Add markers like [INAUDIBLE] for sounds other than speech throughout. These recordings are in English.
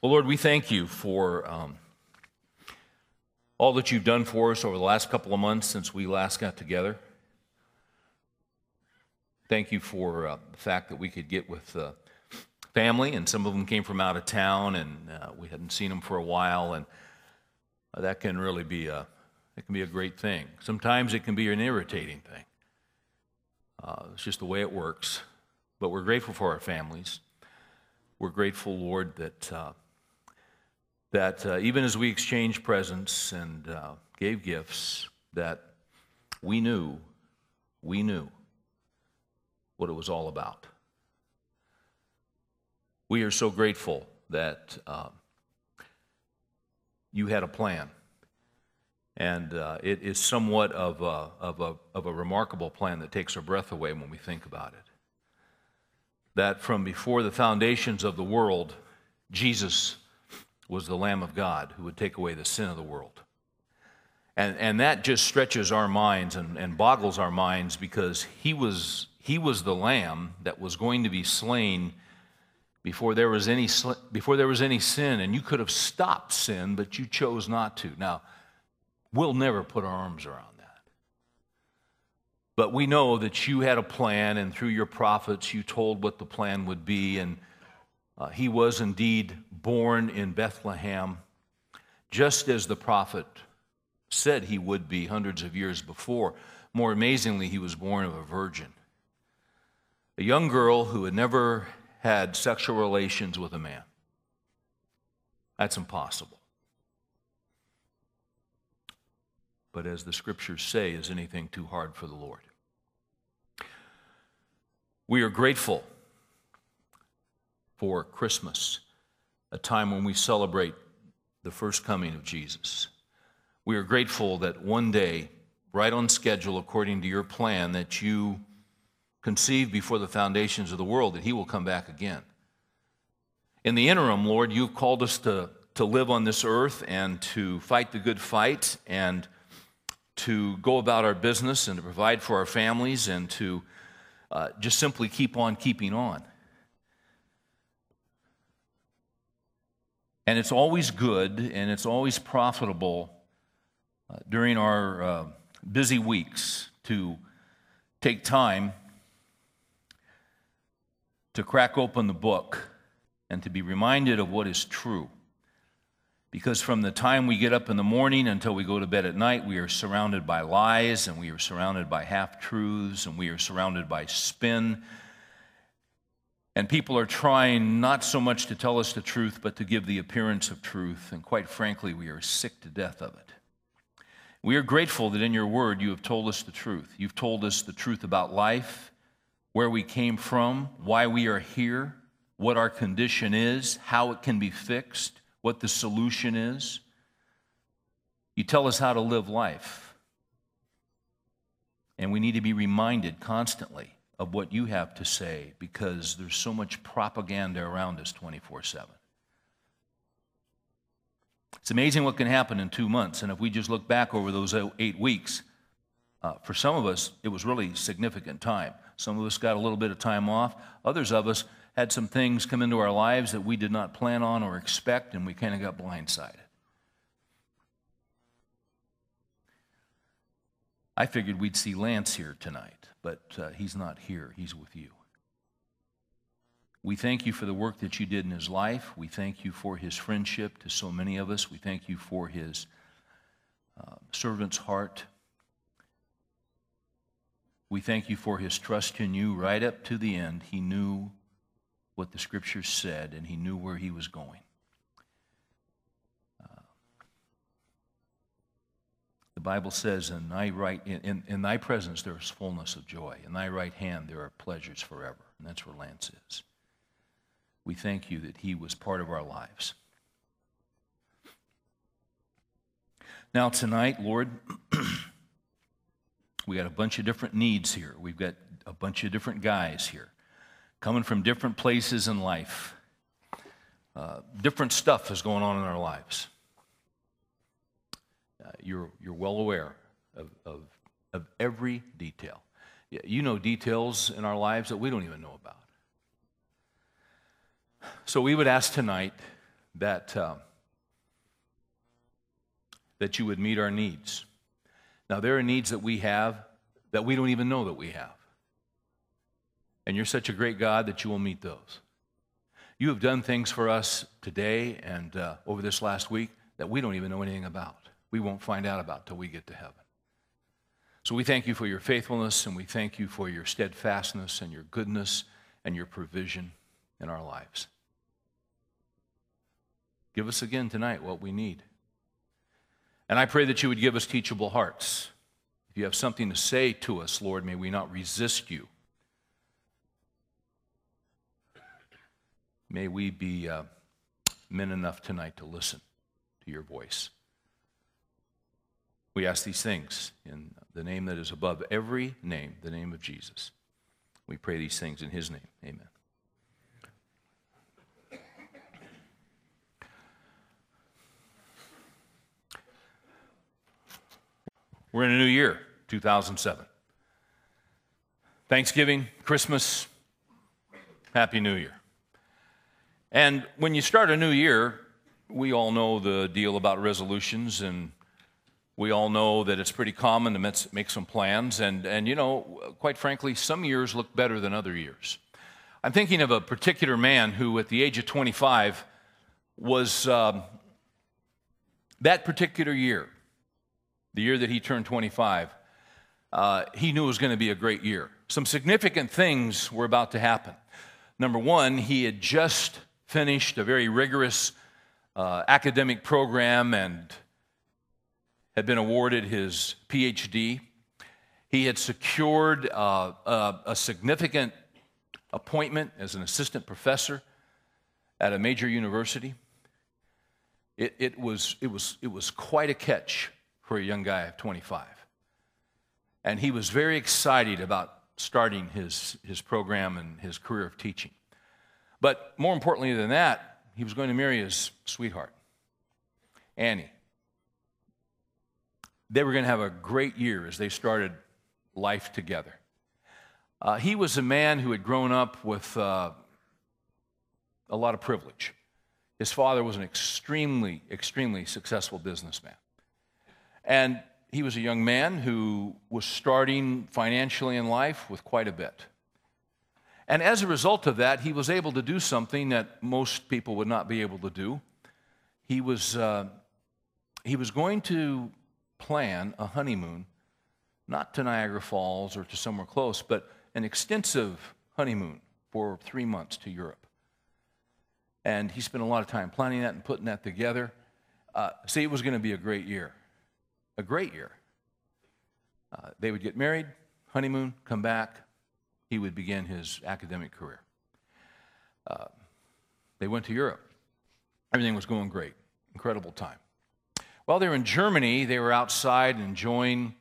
Well, Lord, we thank you for um, all that you've done for us over the last couple of months since we last got together. Thank you for uh, the fact that we could get with uh, family, and some of them came from out of town, and uh, we hadn't seen them for a while, and uh, that can really be a it can be a great thing. Sometimes it can be an irritating thing. Uh, it's just the way it works. But we're grateful for our families. We're grateful, Lord, that uh, that uh, even as we exchanged presents and uh, gave gifts, that we knew, we knew what it was all about. We are so grateful that uh, you had a plan. And uh, it is somewhat of a, of, a, of a remarkable plan that takes our breath away when we think about it. That from before the foundations of the world, Jesus was the Lamb of God who would take away the sin of the world. And, and that just stretches our minds and, and boggles our minds because he was, he was the Lamb that was going to be slain before there was any, before there was any sin. And you could have stopped sin, but you chose not to. Now, we'll never put our arms around that. But we know that you had a plan, and through your prophets, you told what the plan would be. And uh, he was indeed born in Bethlehem, just as the prophet said he would be hundreds of years before. More amazingly, he was born of a virgin. A young girl who had never had sexual relations with a man. That's impossible. But as the scriptures say, is anything too hard for the Lord? We are grateful for Christmas, a time when we celebrate the first coming of Jesus. We are grateful that one day, right on schedule, according to your plan, that you conceived before the foundations of the world, that he will come back again. In the interim, Lord, you've called us to, to live on this earth and to fight the good fight and to go about our business and to provide for our families and to uh, just simply keep on keeping on. And it's always good and it's always profitable uh, during our uh, busy weeks to take time to crack open the book and to be reminded of what is true. Because from the time we get up in the morning until we go to bed at night, we are surrounded by lies and we are surrounded by half truths and we are surrounded by spin and people are trying not so much to tell us the truth, but to give the appearance of truth. And quite frankly, we are sick to death of it. We are grateful that in your word you have told us the truth. You've told us the truth about life, where we came from, why we are here, what our condition is, how it can be fixed, what the solution is. You tell us how to live life. And we need to be reminded constantly of what you have to say because there's so much propaganda around us 24 7. It's amazing what can happen in two months. And if we just look back over those eight weeks, uh, for some of us, it was really significant time. Some of us got a little bit of time off. Others of us had some things come into our lives that we did not plan on or expect, and we kind of got blindsided. I figured we'd see Lance here tonight but uh, he's not here. He's with you. We thank you for the work that you did in his life. We thank you for his friendship to so many of us. We thank you for his uh, servant's heart. We thank you for his trust in you right up to the end. He knew what the scriptures said and he knew where he was going. Bible says, in thy, right, in, in, thy presence there is fullness of joy. In thy right hand there are pleasures forever. And that's where Lance is. We thank you that he was part of our lives. Now, tonight, Lord, [CLEARS THROAT] we got a bunch of different needs here. We've got a bunch of different guys here coming from different places in life. Uh, different stuff is going on in our lives you're, you're well aware of, of, of every detail. You know details in our lives that we don't even know about. So we would ask tonight that, uh, that you would meet our needs. Now, there are needs that we have that we don't even know that we have. And you're such a great God that you will meet those. You have done things for us today and uh, over this last week that we don't even know anything about. We won't find out about till we get to heaven. So we thank you for your faithfulness and we thank you for your steadfastness and your goodness and your provision in our lives. Give us again tonight what we need. And I pray that you would give us teachable hearts. If you have something to say to us, Lord, may we not resist you. May we be uh, men enough tonight to listen to your voice. We ask these things in the name that is above every name, the name of Jesus. We pray these things in his name. Amen. We're in a new year, 2007. Thanksgiving, Christmas, Happy New Year. And when you start a new year, we all know the deal about resolutions, and we all know that it's pretty common to make some plans. And, and you know, quite frankly, some years look better than other years. I'm thinking of a particular man who, at the age of 25, was um, that particular year, the year that he turned 25, uh, he knew it was going to be a great year. Some significant things were about to happen. Number one, he had just finished a very rigorous uh, academic program and had been awarded his PhD. He had secured uh, a, a significant appointment as an assistant professor at a major university. It, it, was, it, was, it was quite a catch for a young guy of 25. And he was very excited about starting his, his program and his career of teaching. But more importantly than that, he was going to marry his sweetheart, Annie. They were going to have a great year as they started life together. Uh, he was a man who had grown up with uh, a lot of privilege. His father was an extremely, extremely successful businessman. And he was a young man who was starting financially in life with quite a bit. And as a result of that, he was able to do something that most people would not be able to do. He was, uh, he was going to plan a honeymoon, not to Niagara Falls or to somewhere close, but an extensive honeymoon for three months to Europe. And he spent a lot of time planning that and putting that together. Uh, see, it was going to be a great year. A great year. Uh, they would get married, honeymoon, come back, he would begin his academic career. Uh, they went to Europe. Everything was going great. Incredible time. While they were in Germany, they were outside enjoying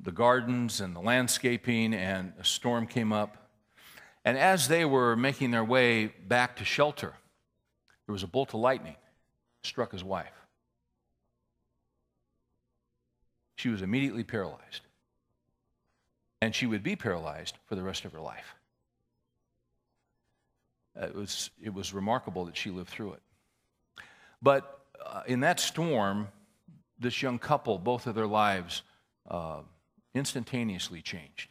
the gardens and the landscaping, and a storm came up. And as they were making their way back to shelter, there was a bolt of lightning struck his wife. She was immediately paralyzed and she would be paralyzed for the rest of her life. Uh, it was, it was remarkable that she lived through it. But uh, in that storm, this young couple, both of their lives uh, instantaneously changed.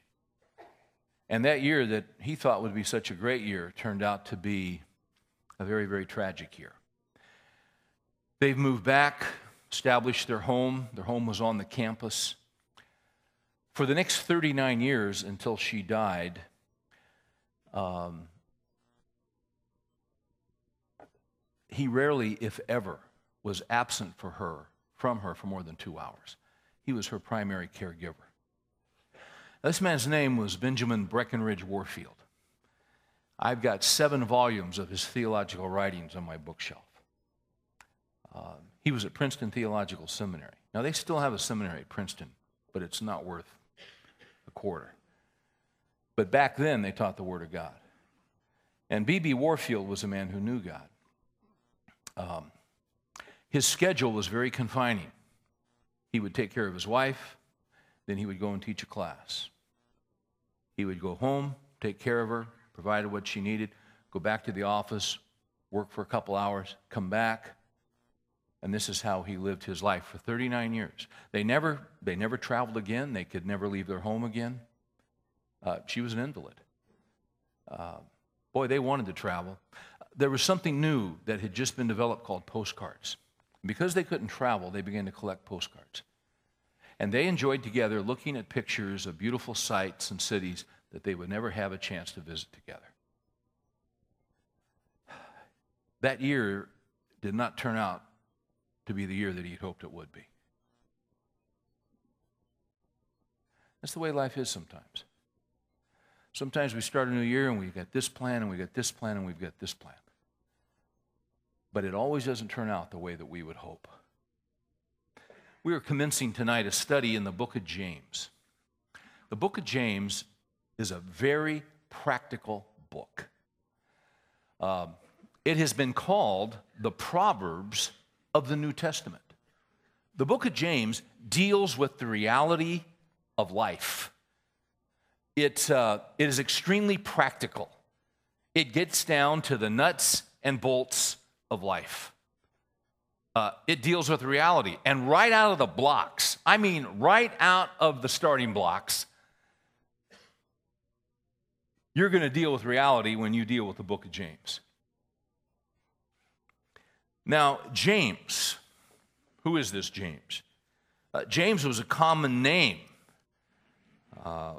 And that year that he thought would be such a great year turned out to be a very, very tragic year. They've moved back, established their home. Their home was on the campus. For the next 39 years until she died, um, he rarely, if ever, was absent for her, from her for more than two hours. He was her primary caregiver. This man's name was Benjamin Breckinridge Warfield. I've got seven volumes of his theological writings on my bookshelf. Uh, he was at Princeton Theological Seminary. Now, they still have a seminary at Princeton, but it's not worth a quarter. But back then, they taught the Word of God. And B.B. Warfield was a man who knew God. Um, his schedule was very confining. He would take care of his wife, then he would go and teach a class. He would go home, take care of her, provided what she needed, go back to the office, work for a couple hours, come back, and this is how he lived his life for 39 years. They never, they never traveled again. They could never leave their home again. Uh, she was an invalid. Uh, boy, they wanted to travel. There was something new that had just been developed called postcards. Because they couldn't travel, they began to collect postcards. And they enjoyed together looking at pictures of beautiful sights and cities that they would never have a chance to visit together. That year did not turn out to be the year that he had hoped it would be. That's the way life is sometimes. Sometimes we start a new year and we've got this plan and we've got this plan and we've got this plan. But it always doesn't turn out the way that we would hope. We are commencing tonight a study in the book of James. The book of James is a very practical book. Um, it has been called the Proverbs of the New Testament. The book of James deals with the reality of life. It, uh, it is extremely practical. It gets down to the nuts and bolts of life. Uh, it deals with reality. And right out of the blocks, I mean, right out of the starting blocks, you're going to deal with reality when you deal with the book of James. Now, James, who is this James? Uh, James was a common name uh,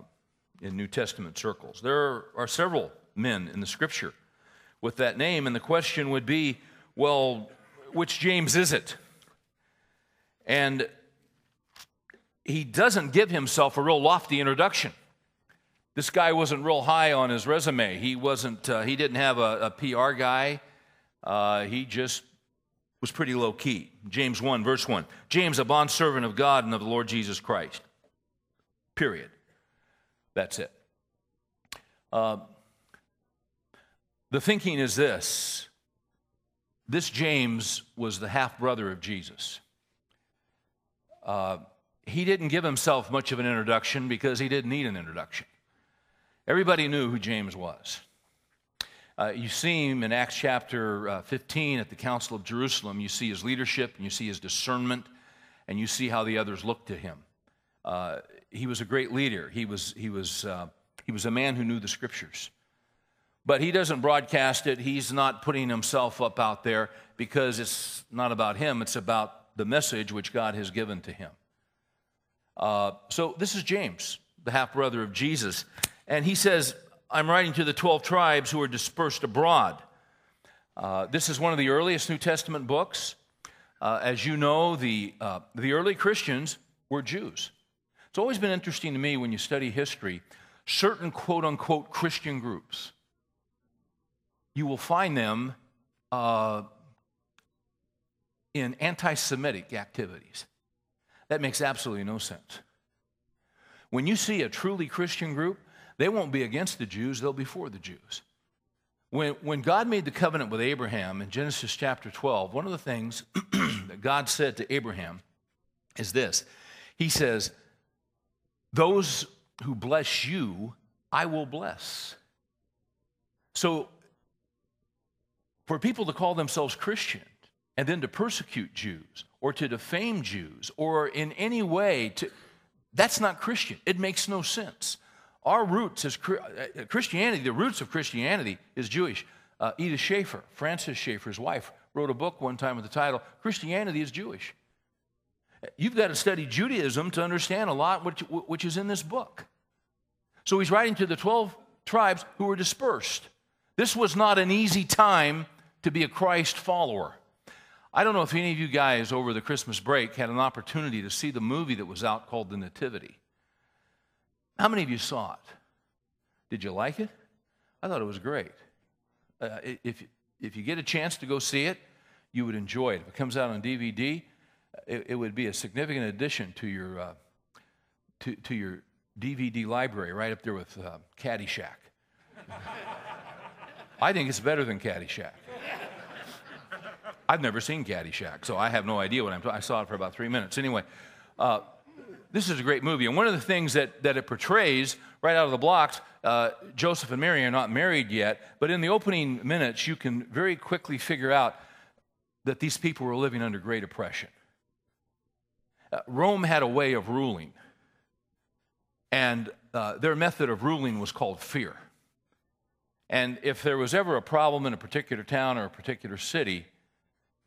in New Testament circles. There are several men in the scripture with that name, and the question would be well, which James is it? And he doesn't give himself a real lofty introduction. This guy wasn't real high on his resume. He wasn't. Uh, he didn't have a, a PR guy. Uh, he just was pretty low key. James 1, verse 1. James, a bondservant of God and of the Lord Jesus Christ. Period. That's it. Uh, the thinking is this this James was the half brother of Jesus. Uh, he didn't give himself much of an introduction because he didn't need an introduction. Everybody knew who James was. Uh, you see him in Acts chapter uh, 15 at the Council of Jerusalem. You see his leadership, and you see his discernment, and you see how the others looked to him. Uh, he was a great leader. He was, he, was, uh, he was a man who knew the scriptures. But he doesn't broadcast it. He's not putting himself up out there because it's not about him, it's about the message which God has given to him. Uh, so this is James, the half brother of Jesus. And he says, I'm writing to the 12 tribes who are dispersed abroad. Uh, this is one of the earliest New Testament books. Uh, as you know, the, uh, the early Christians were Jews. It's always been interesting to me when you study history, certain quote unquote Christian groups, you will find them uh, in anti Semitic activities. That makes absolutely no sense. When you see a truly Christian group, they won't be against the Jews, they'll be for the Jews. When, when God made the covenant with Abraham in Genesis chapter 12, one of the things [CLEARS THROAT] that God said to Abraham is this He says, Those who bless you, I will bless. So, for people to call themselves Christian and then to persecute Jews or to defame Jews or in any way to, that's not Christian. It makes no sense. Our roots as uh, Christianity, the roots of Christianity is Jewish. Uh, Edith Schaeffer, Francis Schaeffer's wife, wrote a book one time with the title Christianity is Jewish. You've got to study Judaism to understand a lot which, which is in this book. So he's writing to the 12 tribes who were dispersed. This was not an easy time to be a Christ follower. I don't know if any of you guys over the Christmas break had an opportunity to see the movie that was out called The Nativity. How many of you saw it? Did you like it? I thought it was great. Uh, if, if you get a chance to go see it, you would enjoy it. If it comes out on DVD, it, it would be a significant addition to your, uh, to, to your DVD library, right up there with uh, Caddyshack. [LAUGHS] I think it's better than Caddyshack. I've never seen Caddyshack, so I have no idea what I'm talking I saw it for about three minutes. Anyway, uh, this is a great movie. And one of the things that, that it portrays right out of the blocks, uh, Joseph and Mary are not married yet, but in the opening minutes, you can very quickly figure out that these people were living under great oppression. Uh, Rome had a way of ruling, and uh, their method of ruling was called fear. And if there was ever a problem in a particular town or a particular city,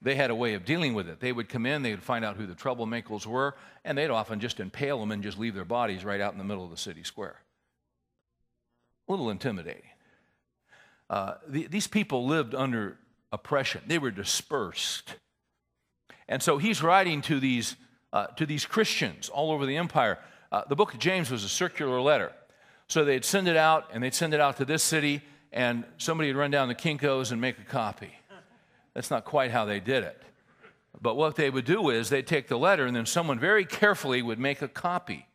they had a way of dealing with it. They would come in, they would find out who the troublemakers were, and they'd often just impale them and just leave their bodies right out in the middle of the city square. A little intimidating. Uh, the, these people lived under oppression, they were dispersed. And so he's writing to these, uh, to these Christians all over the empire. Uh, the book of James was a circular letter. So they'd send it out, and they'd send it out to this city, and somebody would run down the Kinko's and make a copy. That's not quite how they did it. But what they would do is they'd take the letter and then someone very carefully would make a copy.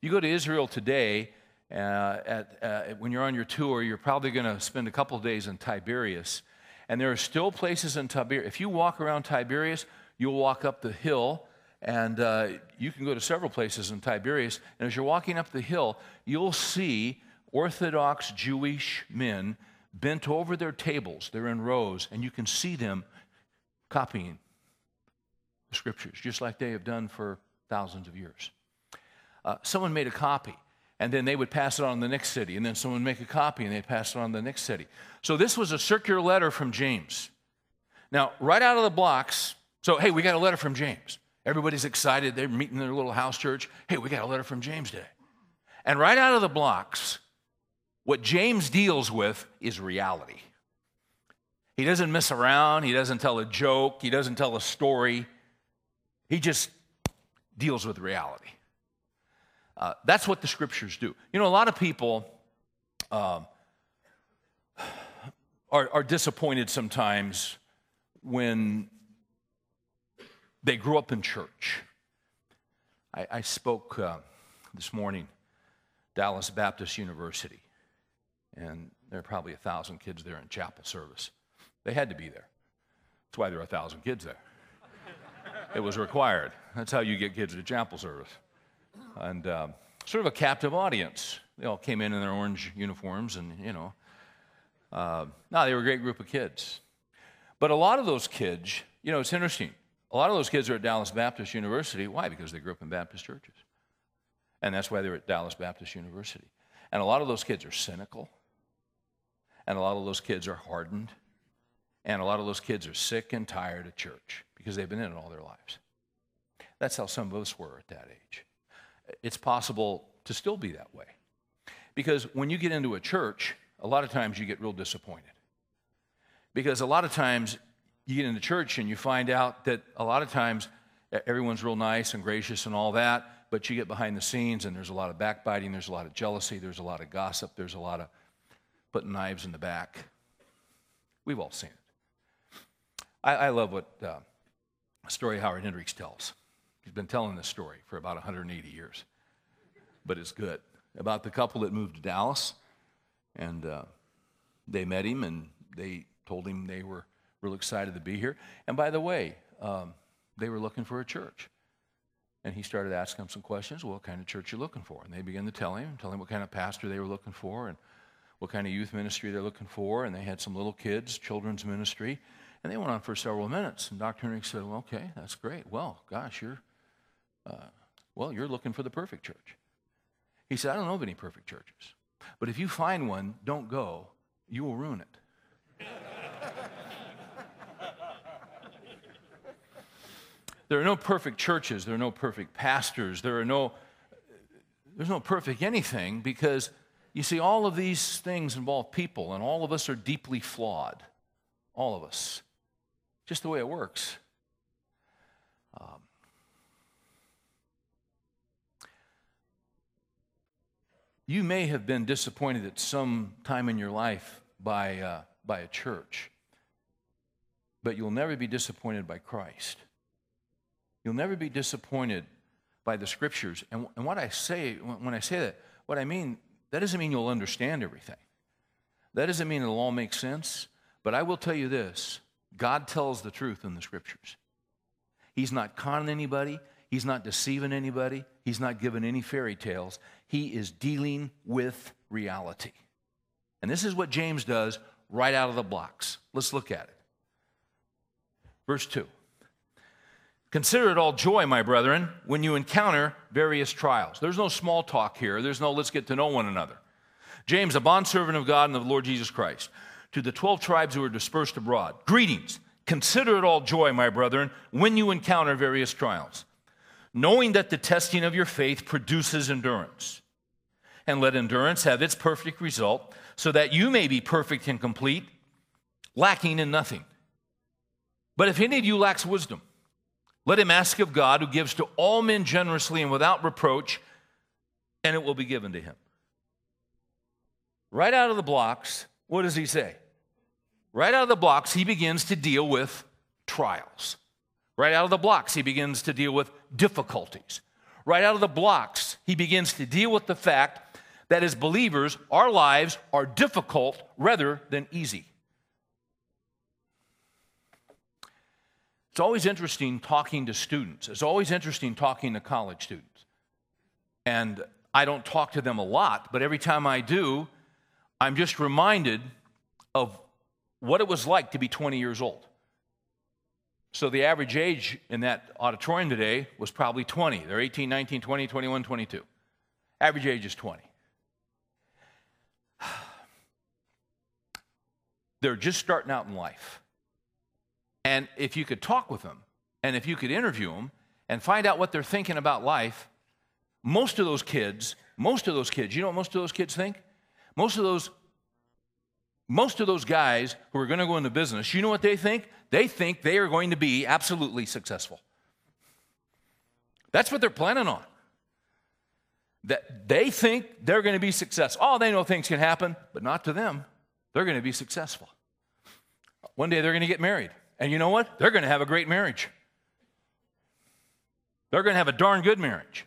You go to Israel today, uh, at, uh, when you're on your tour, you're probably going to spend a couple days in Tiberias. And there are still places in Tiberias. If you walk around Tiberias, you'll walk up the hill, and uh, you can go to several places in Tiberias. And as you're walking up the hill, you'll see Orthodox Jewish men bent over their tables. They're in rows, and you can see them copying the scriptures, just like they have done for thousands of years. Uh, someone made a copy, and then they would pass it on to the next city, and then someone would make a copy, and they'd pass it on to the next city. So this was a circular letter from James. Now, right out of the blocks, so hey, we got a letter from James. Everybody's excited. They're meeting in their little house church. Hey, we got a letter from James today. And right out of the blocks, what James deals with is reality. He doesn't mess around, he doesn't tell a joke, he doesn't tell a story. He just deals with reality. Uh, that's what the scriptures do. You know, a lot of people um, are, are disappointed sometimes when they grew up in church. I, I spoke uh, this morning, Dallas Baptist University and there are probably a thousand kids there in chapel service. They had to be there. That's why there are a thousand kids there. it was required. That's how you get kids to chapel service. And um, sort of a captive audience. They all came in in their orange uniforms, and you know, uh, no, they were a great group of kids. But a lot of those kids, you know, it's interesting. A lot of those kids are at Dallas Baptist University. Why? Because they grew up in Baptist churches. And that's why they're at Dallas Baptist University. And a lot of those kids are cynical. And a lot of those kids are hardened. And a lot of those kids are sick and tired of church because they've been in it all their lives. That's how some of us were at that age. It's possible to still be that way. Because when you get into a church, a lot of times you get real disappointed. Because a lot of times you get into church and you find out that a lot of times everyone's real nice and gracious and all that, but you get behind the scenes and there's a lot of backbiting, there's a lot of jealousy, there's a lot of gossip, there's a lot of putting knives in the back. We've all seen it. I, I love what uh, story Howard Hendricks tells. He's been telling this story for about 180 years, but it's good. About the couple that moved to Dallas, and uh, they met him and they told him they were real excited to be here. And by the way, um, they were looking for a church. And he started asking them some questions. Well, what kind of church you looking for? And they began to tell him, tell him what kind of pastor they were looking for, and what kind of youth ministry they're looking for, and they had some little kids, children's ministry. And they went on for several minutes. And Dr. Henry said, Well, okay, that's great. Well, gosh, you're, uh, well, you're looking for the perfect church. He said, I don't know of any perfect churches. But if you find one, don't go. You will ruin it. [LAUGHS] there are no perfect churches. There are no perfect pastors. There are no, there's no perfect anything because you see, all of these things involve people, and all of us are deeply flawed. All of us. Just the way it works. Um, you may have been disappointed at some time in your life by, uh, by a church, but you'll never be disappointed by Christ. You'll never be disappointed by the scriptures. And, and what I say, when I say that, what I mean that doesn't mean you'll understand everything. That doesn't mean it'll all make sense. But I will tell you this God tells the truth in the scriptures. He's not conning anybody, He's not deceiving anybody. He's not giving any fairy tales. He is dealing with reality. And this is what James does right out of the blocks. Let's look at it. Verse 2. Consider it all joy, my brethren, when you encounter various trials. There's no small talk here. There's no let's get to know one another. James, a bondservant of God and of the Lord Jesus Christ, to the 12 tribes who are dispersed abroad, greetings. Consider it all joy, my brethren, when you encounter various trials, knowing that the testing of your faith produces endurance. And let endurance have its perfect result, so that you may be perfect and complete, lacking in nothing. But if any of you lacks wisdom, let him ask of God, who gives to all men generously and without reproach, and it will be given to him. Right out of the blocks, what does he say? Right out of the blocks, he begins to deal with trials. Right out of the blocks, he begins to deal with difficulties. Right out of the blocks, he begins to deal with the fact that as believers, our lives are difficult rather than easy. It's always interesting talking to students. It's always interesting talking to college students. And I don't talk to them a lot, but every time I do, I'm just reminded of what it was like to be 20 years old. So the average age in that auditorium today was probably 20. They're 18, 19, 20, 21, 22. Average age is 20. [SIGHS] They're just starting out in life. And if you could talk with them and if you could interview them and find out what they're thinking about life, most of those kids, most of those kids, you know what most of those kids think? Most of those most of those guys who are going to go into business, you know what they think? They think they are going to be absolutely successful. That's what they're planning on. That they think they're going to be successful. Oh, they know things can happen, but not to them. They're going to be successful. One day they're going to get married. And you know what? They're going to have a great marriage. They're going to have a darn good marriage.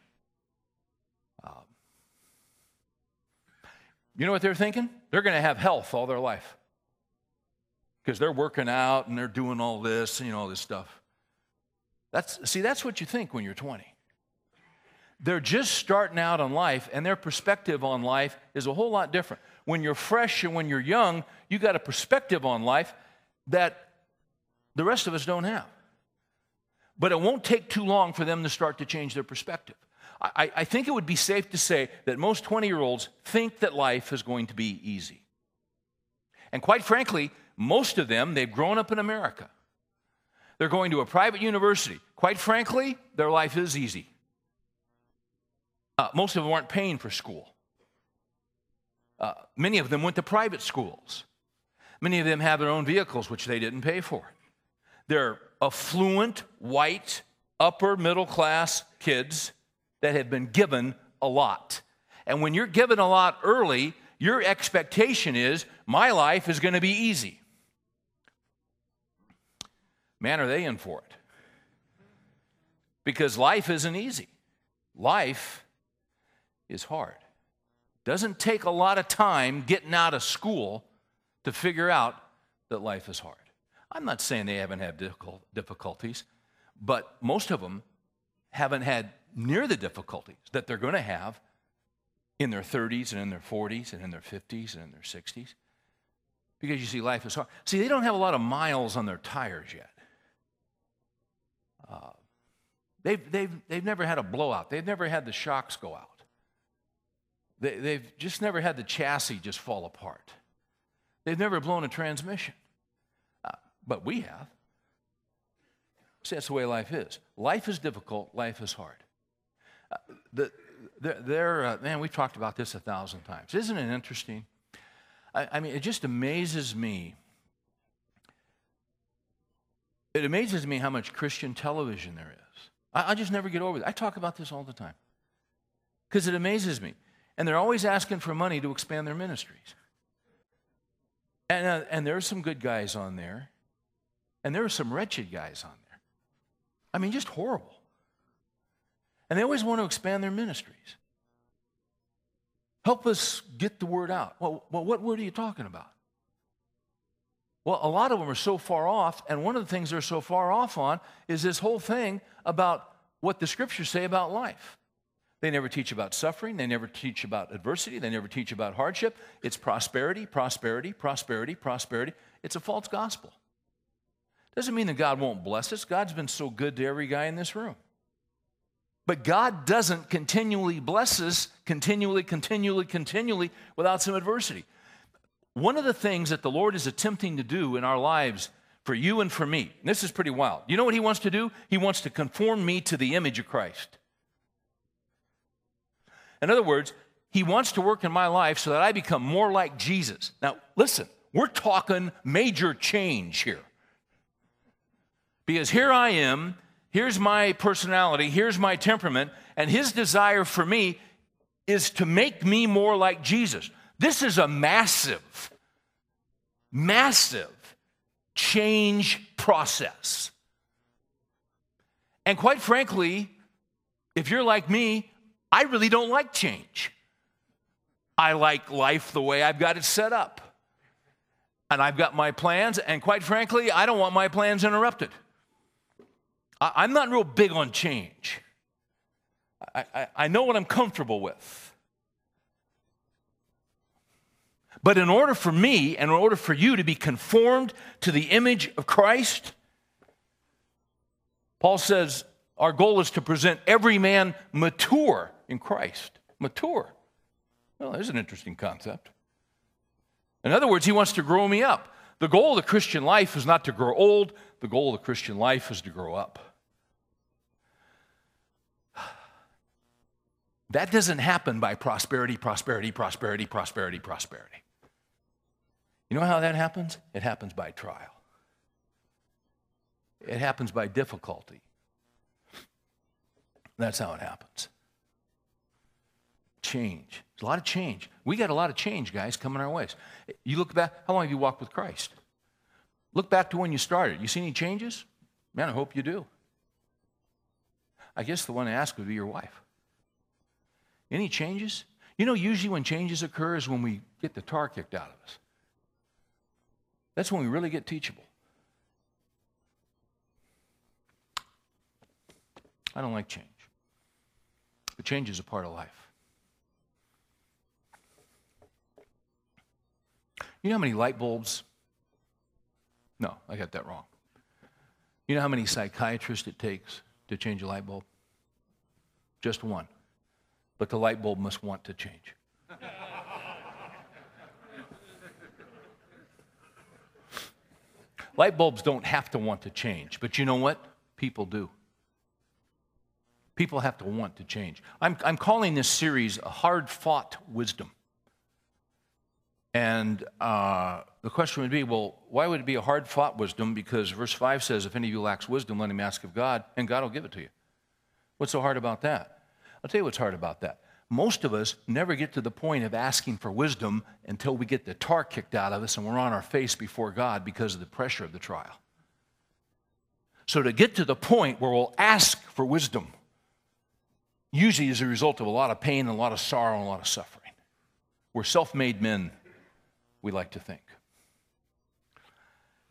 Um, you know what they're thinking? They're going to have health all their life because they're working out and they're doing all this, and, you know, all this stuff. That's, see, that's what you think when you're 20. They're just starting out on life, and their perspective on life is a whole lot different. When you're fresh and when you're young, you got a perspective on life that the rest of us don't have. But it won't take too long for them to start to change their perspective. I, I think it would be safe to say that most 20 year olds think that life is going to be easy. And quite frankly, most of them, they've grown up in America. They're going to a private university. Quite frankly, their life is easy. Uh, most of them aren't paying for school. Uh, many of them went to private schools. Many of them have their own vehicles, which they didn't pay for. They're affluent, white, upper middle class kids that have been given a lot. And when you're given a lot early, your expectation is my life is going to be easy. Man, are they in for it? Because life isn't easy. Life is hard. Doesn't take a lot of time getting out of school to figure out that life is hard. I'm not saying they haven't had difficulties, but most of them haven't had near the difficulties that they're going to have in their 30s and in their 40s and in their 50s and in their 60s. Because you see, life is hard. See, they don't have a lot of miles on their tires yet. Uh, they've, they've, they've never had a blowout, they've never had the shocks go out. They, they've just never had the chassis just fall apart. They've never blown a transmission. But we have. See, that's the way life is. Life is difficult, life is hard. Uh, the, they're, uh, man, we've talked about this a thousand times. Isn't it interesting? I, I mean, it just amazes me. It amazes me how much Christian television there is. I, I just never get over it. I talk about this all the time because it amazes me. And they're always asking for money to expand their ministries. And, uh, and there are some good guys on there. And there are some wretched guys on there. I mean, just horrible. And they always want to expand their ministries. Help us get the word out. Well, well, what word are you talking about? Well, a lot of them are so far off, and one of the things they're so far off on is this whole thing about what the scriptures say about life. They never teach about suffering. They never teach about adversity. They never teach about hardship. It's prosperity, prosperity, prosperity, prosperity. It's a false gospel. Doesn't mean that God won't bless us. God's been so good to every guy in this room. But God doesn't continually bless us, continually, continually, continually, without some adversity. One of the things that the Lord is attempting to do in our lives for you and for me, and this is pretty wild. You know what He wants to do? He wants to conform me to the image of Christ. In other words, He wants to work in my life so that I become more like Jesus. Now, listen, we're talking major change here. Because here I am, here's my personality, here's my temperament, and His desire for me is to make me more like Jesus. This is a massive, massive change process. And quite frankly, if you're like me, I really don't like change. I like life the way I've got it set up. And I've got my plans, and quite frankly, I don't want my plans interrupted. I, am not real big on change. I, I, I know what I'm comfortable with. But in order for me and in order for you to be conformed to the image of Christ, Paul says our goal is to present every man mature in Christ. Mature. Well, there's an interesting concept. In other words, he wants to grow me up. The goal of the Christian life is not to grow old, the goal of the Christian life is to grow up. That doesn't happen by prosperity, prosperity, prosperity, prosperity, prosperity. You know how that happens? It happens by trial, it happens by difficulty. That's how it happens change. There's a lot of change. We got a lot of change, guys, coming our ways. You look back, how long have you walked with Christ? Look back to when you started. You see any changes? Man, I hope you do. I guess the one to ask would be your wife. Any changes? You know, usually when changes occur is when we get the tar kicked out of us. That's when we really get teachable. I don't like change. But change is a part of life. You know how many light bulbs? No, I got that wrong. You know how many psychiatrists it takes to change a light bulb? Just one. But the light bulb must want to change. [LAUGHS] light bulbs don't have to want to change, but you know what? People do. People have to want to change. I'm, I'm calling this series a hard fought wisdom. And uh, the question would be well, why would it be a hard fought wisdom? Because verse 5 says, if any of you lacks wisdom, let him ask of God, and God will give it to you. What's so hard about that? I'll tell you what's hard about that. Most of us never get to the point of asking for wisdom until we get the tar kicked out of us and we're on our face before God because of the pressure of the trial. So, to get to the point where we'll ask for wisdom, usually is a result of a lot of pain, a lot of sorrow, and a lot of suffering. We're self made men we like to think.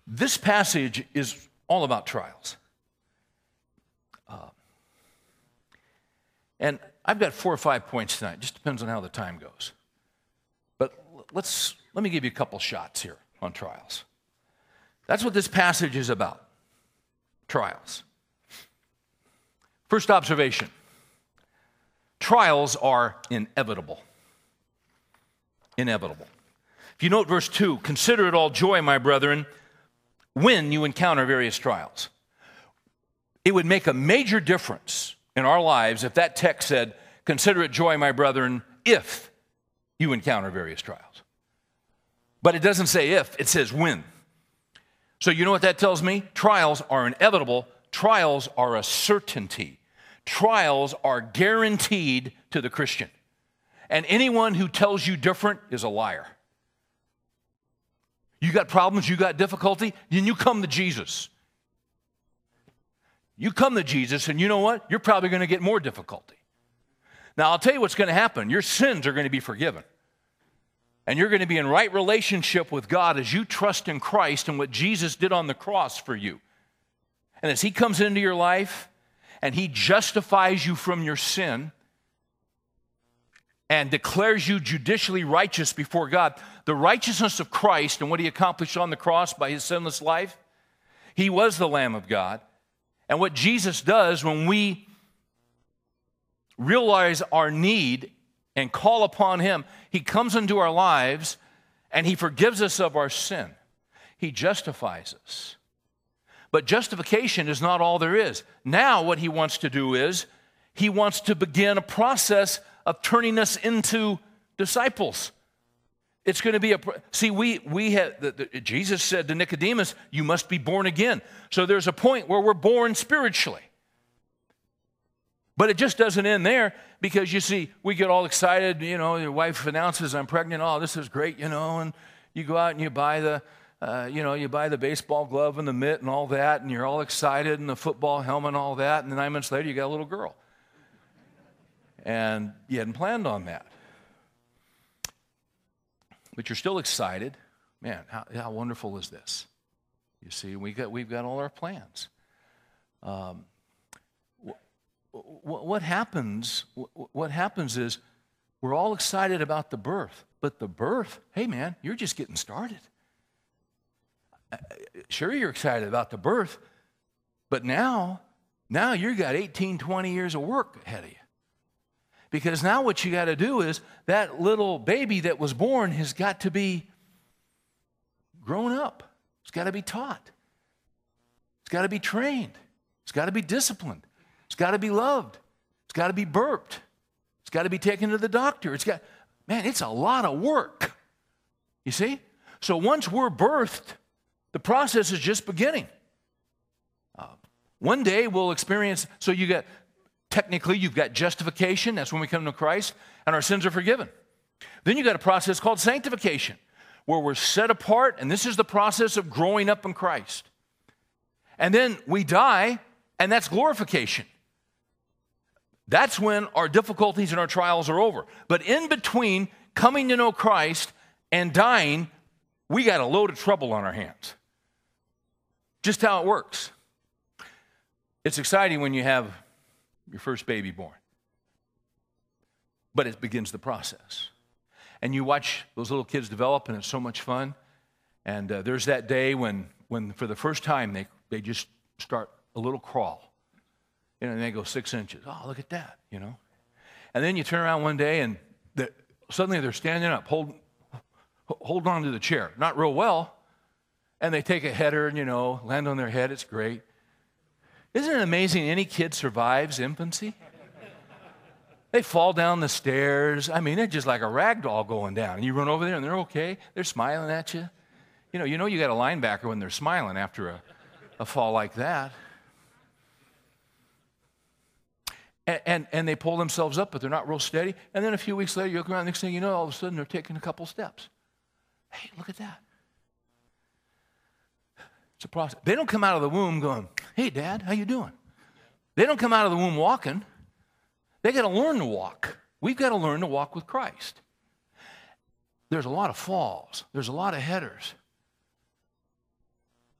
This passage is all about trials. Uh, and I've got four or five points tonight, just depends on how the time goes. But let's, let me give you a couple shots here on trials. That's what this passage is about trials. First observation trials are inevitable. Inevitable. If you note verse 2, consider it all joy, my brethren, when you encounter various trials. It would make a major difference in our lives if that text said, Consider it joy, my brethren, if you encounter various trials. But it doesn't say if, it says when. So, you know what that tells me? Trials are inevitable, trials are a certainty, trials are guaranteed to the Christian. And anyone who tells you different is a liar. You got problems, you got difficulty, then you come to Jesus. You come to Jesus, and you know what? You're probably going to get more difficulty. Now, I'll tell you what's going to happen your sins are going to be forgiven. And you're going to be in right relationship with God as you trust in Christ and what Jesus did on the cross for you. And as He comes into your life, and he justifies you from your sin and declares you judicially righteous before God, the righteousness of Christ and what he accomplished on the cross by his sinless life, he was the Lamb of God. And what Jesus does when we realize our need and call upon him, he comes into our lives and he forgives us of our sin. He justifies us. But justification is not all there is. Now, what he wants to do is he wants to begin a process of turning us into disciples. It's going to be a see. We we had the, the, Jesus said to Nicodemus, "You must be born again." So there's a point where we're born spiritually, but it just doesn't end there because you see, we get all excited. You know, your wife announces, "I'm pregnant." Oh, this is great, you know, and you go out and you buy the. Uh, you know, you buy the baseball glove and the mitt and all that, and you're all excited, and the football helmet and all that, and then nine months later, you got a little girl and you hadn't planned on that. But you're still excited. Man, how, how wonderful is this? You see, we got, we've got all our plans. Um, what, what happens? What happens is we're all excited about the birth, but the birth, hey man, you're just getting started. Uh, sure, you're excited about the birth, but now, now you've got 18, 20 years of work ahead of you. Because now what you got to do is that little baby that was born has got to be grown up. It's got to be taught. It's got to be trained. It's got to be disciplined. It's got to be loved. It's got to be burped. It's got to be taken to the doctor. It's got, man, it's a lot of work. You see? So once we're birthed, the process is just beginning. Uh, one day we'll experience, so you get Technically, you've got justification, that's when we come to Christ, and our sins are forgiven. Then you've got a process called sanctification, where we're set apart, and this is the process of growing up in Christ. And then we die, and that's glorification. That's when our difficulties and our trials are over. But in between coming to know Christ and dying, we got a load of trouble on our hands. Just how it works. It's exciting when you have your first baby born. But it begins the process. And you watch those little kids develop, and it's so much fun. And uh, there's that day when, when, for the first time, they, they just start a little crawl. You know, and they go six inches. Oh, look at that, you know. And then you turn around one day, and they're, suddenly they're standing up, hold, hold on to the chair. Not real well. And they take a header and, you know, land on their head. It's great. Isn't it amazing any kid survives infancy? They fall down the stairs. I mean, they're just like a rag doll going down. And you run over there and they're okay. They're smiling at you. You know, you know you got a linebacker when they're smiling after a, a fall like that. And, and, and, they pull themselves up, but they're not real steady. And then a few weeks later, you look around, next thing you know, all of a sudden they're taking a couple steps. Hey, look at that. It's a process. They don't come out of the womb going, "Hey, Dad, how you doing?" They don't come out of the womb walking. They got to learn to walk. We've got to learn to walk with Christ. There's a lot of falls. There's a lot of headers.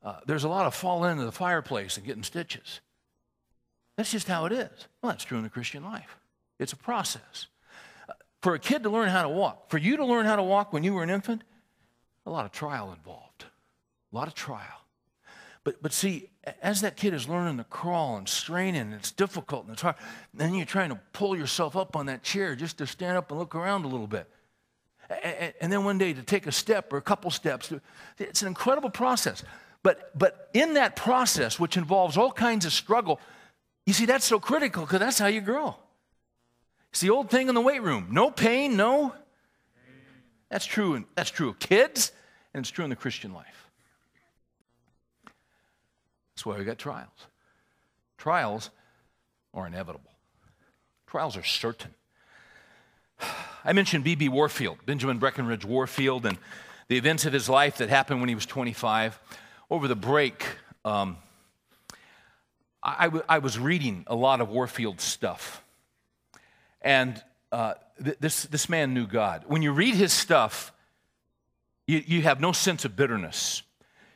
Uh, there's a lot of falling into the fireplace and getting stitches. That's just how it is. Well, that's true in the Christian life. It's a process. Uh, for a kid to learn how to walk, for you to learn how to walk when you were an infant, a lot of trial involved. A lot of trial. But, but see, as that kid is learning to crawl and straining, and it's difficult and it's hard, then you're trying to pull yourself up on that chair just to stand up and look around a little bit. And then one day to take a step or a couple steps. It's an incredible process. But, but in that process, which involves all kinds of struggle, you see, that's so critical because that's how you grow. It's the old thing in the weight room no pain, no. That's true. And that's true of kids, and it's true in the Christian life. That's why we got trials. Trials are inevitable, trials are certain. [SIGHS] I mentioned B.B. Warfield, Benjamin Breckinridge Warfield, and the events of his life that happened when he was 25. Over the break, um, I, w- I was reading a lot of Warfield stuff. And uh, th- this, this man knew God. When you read his stuff, you, you have no sense of bitterness,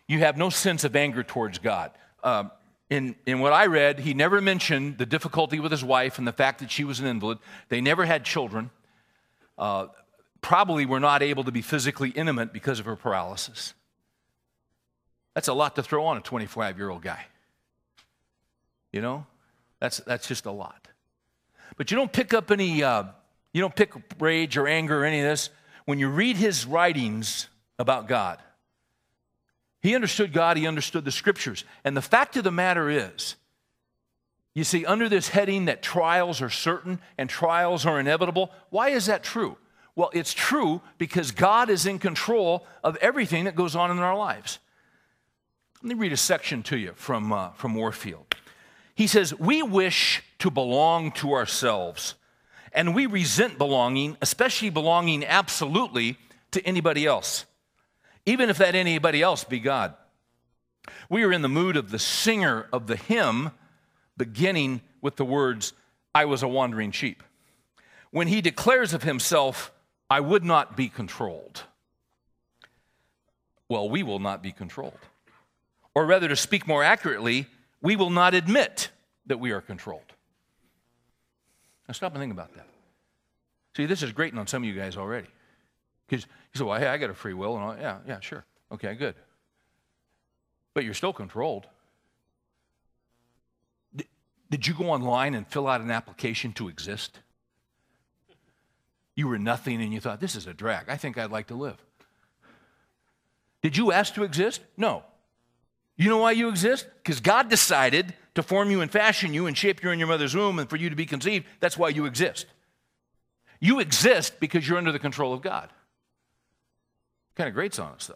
you have no sense of anger towards God. Um, in, in what I read, he never mentioned the difficulty with his wife and the fact that she was an invalid. They never had children. Uh, probably were not able to be physically intimate because of her paralysis. That's a lot to throw on a 25 year old guy. You know, that's, that's just a lot. But you don't pick up any, uh, you don't pick rage or anger or any of this. When you read his writings about God, he understood God, he understood the scriptures. And the fact of the matter is, you see, under this heading that trials are certain and trials are inevitable, why is that true? Well, it's true because God is in control of everything that goes on in our lives. Let me read a section to you from, uh, from Warfield. He says, We wish to belong to ourselves, and we resent belonging, especially belonging absolutely to anybody else even if that anybody else be God. We are in the mood of the singer of the hymn, beginning with the words, I was a wandering sheep. When he declares of himself, I would not be controlled. Well, we will not be controlled. Or rather, to speak more accurately, we will not admit that we are controlled. Now, stop and think about that. See, this is grating on some of you guys already. Because you say, well, hey, I got a free will. And. Yeah, yeah, sure. Okay, good. But you're still controlled. Did you go online and fill out an application to exist? You were nothing and you thought, this is a drag. I think I'd like to live. Did you ask to exist? No. You know why you exist? Because God decided to form you and fashion you and shape you in your mother's womb and for you to be conceived. That's why you exist. You exist because you're under the control of God. Kind of grates on us, though.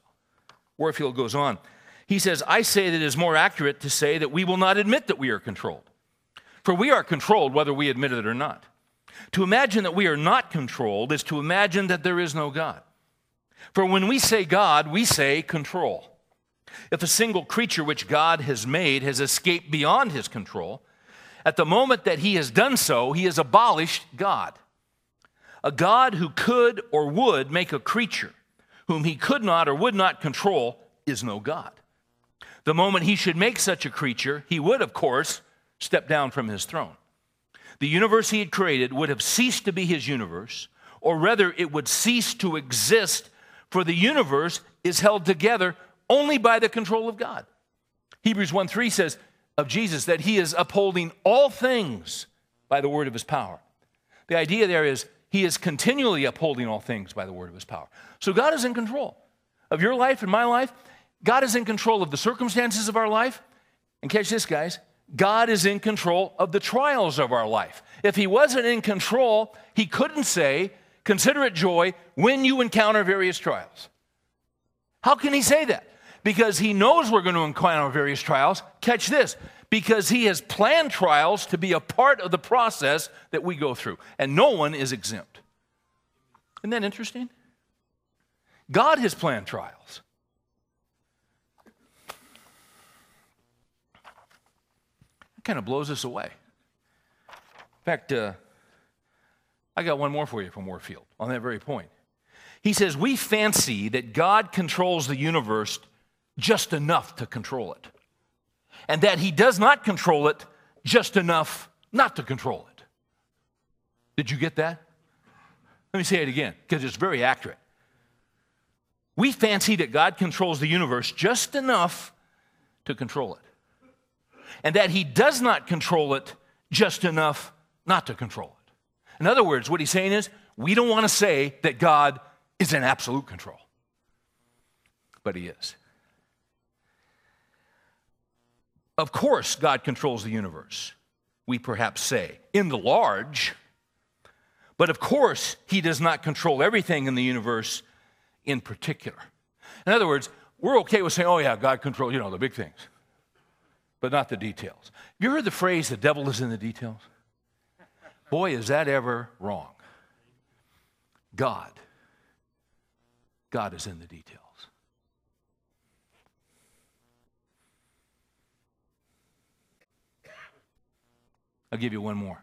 Warfield goes on. He says, I say that it is more accurate to say that we will not admit that we are controlled. For we are controlled whether we admit it or not. To imagine that we are not controlled is to imagine that there is no God. For when we say God, we say control. If a single creature which God has made has escaped beyond his control, at the moment that he has done so, he has abolished God. A God who could or would make a creature whom he could not or would not control is no God. The moment he should make such a creature, he would, of course, step down from his throne. The universe he had created would have ceased to be his universe, or rather, it would cease to exist, for the universe is held together only by the control of God. Hebrews 1 3 says of Jesus that he is upholding all things by the word of his power. The idea there is he is continually upholding all things by the word of his power. So God is in control of your life and my life. God is in control of the circumstances of our life. And catch this, guys God is in control of the trials of our life. If He wasn't in control, He couldn't say, Consider it joy when you encounter various trials. How can He say that? Because He knows we're going to encounter various trials. Catch this because he has planned trials to be a part of the process that we go through, and no one is exempt. Isn't that interesting? God has planned trials. It kind of blows us away. In fact, uh, I got one more for you from Warfield on that very point. He says, We fancy that God controls the universe just enough to control it and that he does not control it just enough not to control it. Did you get that? Let me say it again because it's very accurate. We fancy that God controls the universe just enough to control it, and that he does not control it just enough not to control it. In other words, what he's saying is we don't want to say that God is in absolute control, but he is. Of course, God controls the universe, we perhaps say, in the large. But of course, He does not control everything in the universe in particular. In other words, we're okay with saying, oh, yeah, God controls, you know, the big things, but not the details. Have you heard the phrase, the devil is in the details? Boy, is that ever wrong. God, God is in the details. I'll give you one more.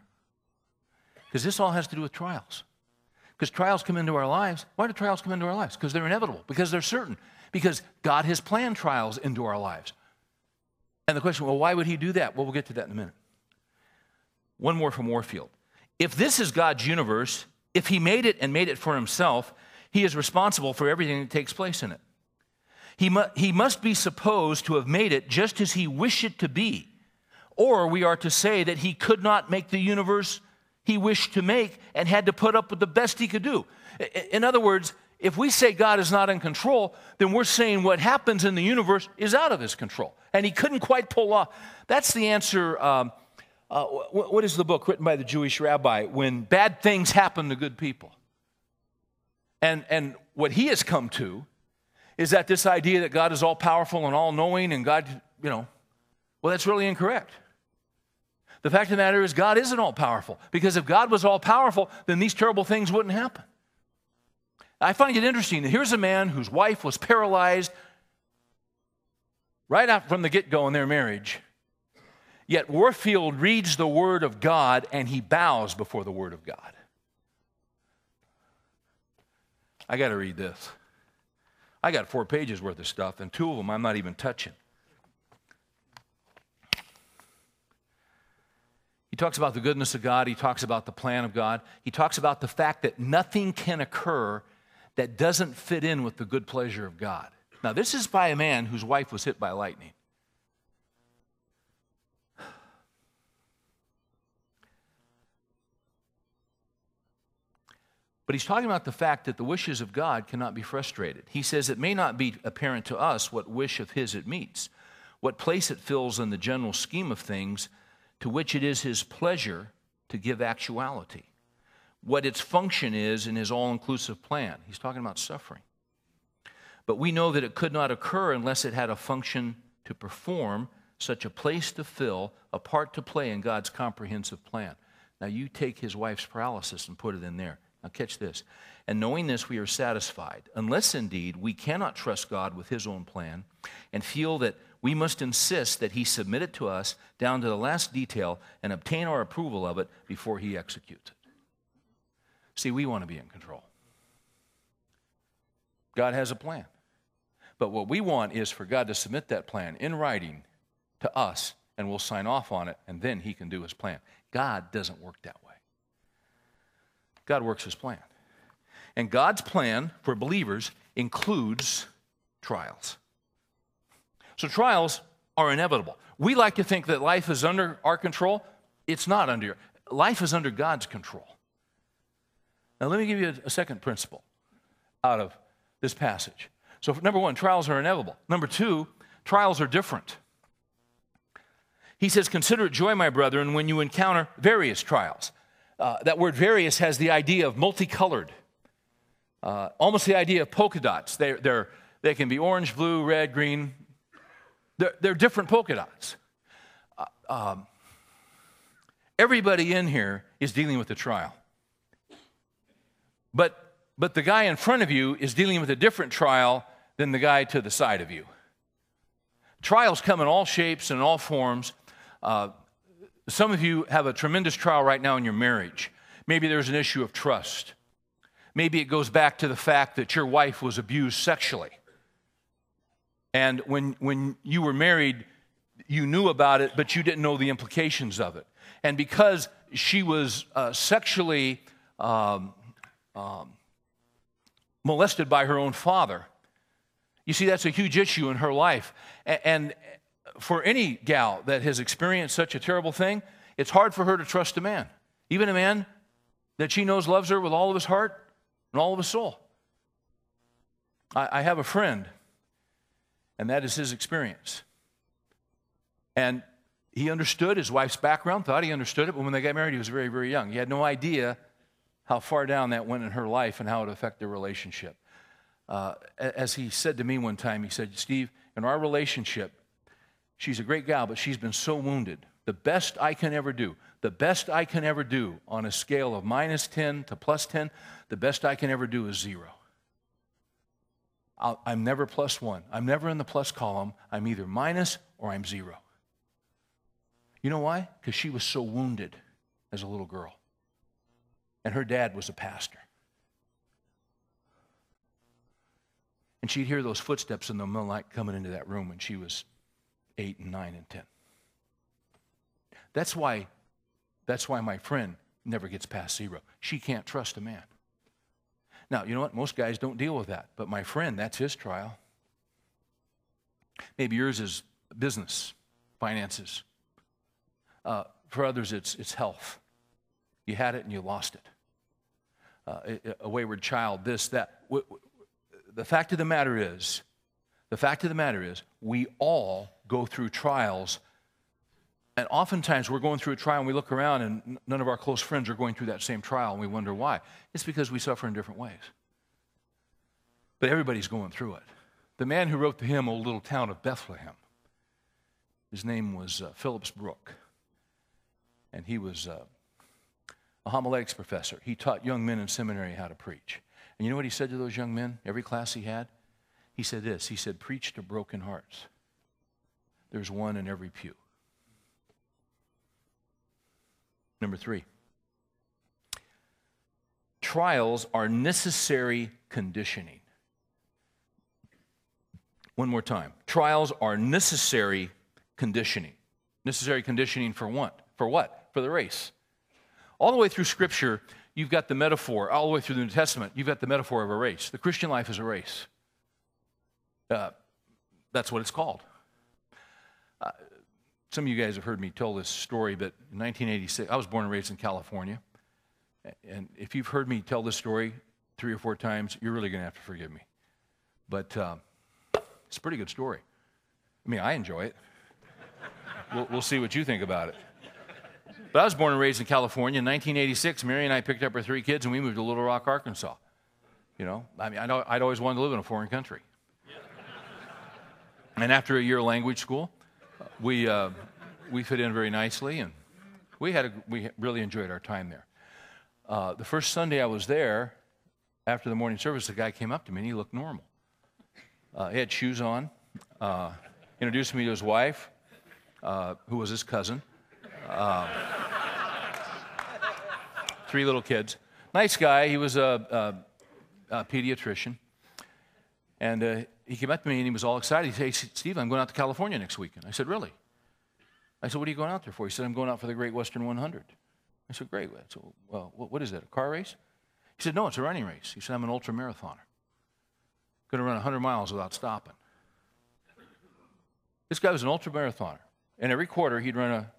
Because this all has to do with trials. Because trials come into our lives. Why do trials come into our lives? Because they're inevitable, because they're certain, because God has planned trials into our lives. And the question, well, why would he do that? Well, we'll get to that in a minute. One more from Warfield. If this is God's universe, if he made it and made it for himself, he is responsible for everything that takes place in it. He, mu- he must be supposed to have made it just as he wished it to be. Or we are to say that he could not make the universe he wished to make and had to put up with the best he could do. In other words, if we say God is not in control, then we're saying what happens in the universe is out of his control. And he couldn't quite pull off. That's the answer. Um, uh, what is the book written by the Jewish rabbi? When bad things happen to good people. And, and what he has come to is that this idea that God is all powerful and all knowing and God, you know, well, that's really incorrect. The fact of the matter is, God isn't all powerful because if God was all powerful, then these terrible things wouldn't happen. I find it interesting that here's a man whose wife was paralyzed right out from the get go in their marriage. Yet Warfield reads the Word of God and he bows before the Word of God. I got to read this. I got four pages worth of stuff, and two of them I'm not even touching. He talks about the goodness of God. He talks about the plan of God. He talks about the fact that nothing can occur that doesn't fit in with the good pleasure of God. Now, this is by a man whose wife was hit by lightning. But he's talking about the fact that the wishes of God cannot be frustrated. He says it may not be apparent to us what wish of his it meets, what place it fills in the general scheme of things to which it is his pleasure to give actuality, what its function is in his all inclusive plan. He's talking about suffering. But we know that it could not occur unless it had a function to perform, such a place to fill, a part to play in God's comprehensive plan. Now, you take his wife's paralysis and put it in there. Now, catch this. And knowing this, we are satisfied, unless indeed we cannot trust God with His own plan and feel that we must insist that He submit it to us down to the last detail and obtain our approval of it before He executes it. See, we want to be in control. God has a plan. But what we want is for God to submit that plan in writing to us, and we'll sign off on it, and then He can do His plan. God doesn't work that way. God works his plan. And God's plan for believers includes trials. So trials are inevitable. We like to think that life is under our control. It's not under your life is under God's control. Now let me give you a, a second principle out of this passage. So number 1, trials are inevitable. Number 2, trials are different. He says, Consider it joy, my brethren, when you encounter various trials. Uh, that word various has the idea of multicolored, uh, almost the idea of polka dots. They're, they can be orange, blue, red, green. They're, they're different polka dots. Uh, um, everybody in here is dealing with a trial. But, but the guy in front of you is dealing with a different trial than the guy to the side of you. Trials come in all shapes and all forms. Uh, some of you have a tremendous trial right now in your marriage. Maybe there's an issue of trust. Maybe it goes back to the fact that your wife was abused sexually. And when, when you were married, you knew about it, but you didn't know the implications of it. And because she was uh, sexually um, um, molested by her own father, you see, that's a huge issue in her life. And, for any gal that has experienced such a terrible thing, it's hard for her to trust a man, even a man that she knows loves her with all of his heart and all of his soul. I, I have a friend, and that is his experience. And he understood his wife's background, thought he understood it, but when they got married, he was very, very young. He had no idea how far down that went in her life and how it affected their relationship. Uh, as he said to me one time, he said, Steve, in our relationship, She's a great gal, but she's been so wounded. The best I can ever do, the best I can ever do on a scale of minus 10 to plus 10, the best I can ever do is zero. I am never plus one. I'm never in the plus column. I'm either minus or I'm zero. You know why? Because she was so wounded as a little girl. And her dad was a pastor. And she'd hear those footsteps in the moonlight coming into that room when she was 8 and 9 and 10. That's why, that's why my friend never gets past zero. She can't trust a man. Now, you know what? Most guys don't deal with that. But my friend, that's his trial. Maybe yours is business, finances. Uh, for others, it's, it's health. You had it and you lost it. Uh, a wayward child, this, that. The fact of the matter is, the fact of the matter is, we all go through trials. And oftentimes we're going through a trial and we look around and none of our close friends are going through that same trial and we wonder why. It's because we suffer in different ways. But everybody's going through it. The man who wrote the hymn, O Little Town of Bethlehem, his name was uh, Phillips Brooks. And he was uh, a homiletics professor. He taught young men in seminary how to preach. And you know what he said to those young men, every class he had? He said this He said, Preach to broken hearts. There's one in every pew. Number three, trials are necessary conditioning. One more time. Trials are necessary conditioning. Necessary conditioning for what? For what? For the race. All the way through Scripture, you've got the metaphor, all the way through the New Testament, you've got the metaphor of a race. The Christian life is a race. Uh, that's what it's called. Uh, some of you guys have heard me tell this story, but in 1986, I was born and raised in California. And if you've heard me tell this story three or four times, you're really going to have to forgive me. But uh, it's a pretty good story. I mean, I enjoy it. we'll, we'll see what you think about it. But I was born and raised in California. In 1986, Mary and I picked up our three kids and we moved to Little Rock, Arkansas. You know, I mean, I'd, I'd always wanted to live in a foreign country. And after a year of language school, we, uh, we fit in very nicely and we, had a, we really enjoyed our time there. Uh, the first Sunday I was there, after the morning service, the guy came up to me and he looked normal. Uh, he had shoes on, uh, introduced me to his wife, uh, who was his cousin. Uh, three little kids. Nice guy. He was a, a, a pediatrician. And uh, he came up to me and he was all excited. He said, hey, Steve, I'm going out to California next weekend. I said, Really? I said, What are you going out there for? He said, I'm going out for the Great Western 100. I said, Great. I said, well, what is that, a car race? He said, No, it's a running race. He said, I'm an ultra marathoner. Going to run 100 miles without stopping. This guy was an ultra marathoner. And every quarter, he'd run a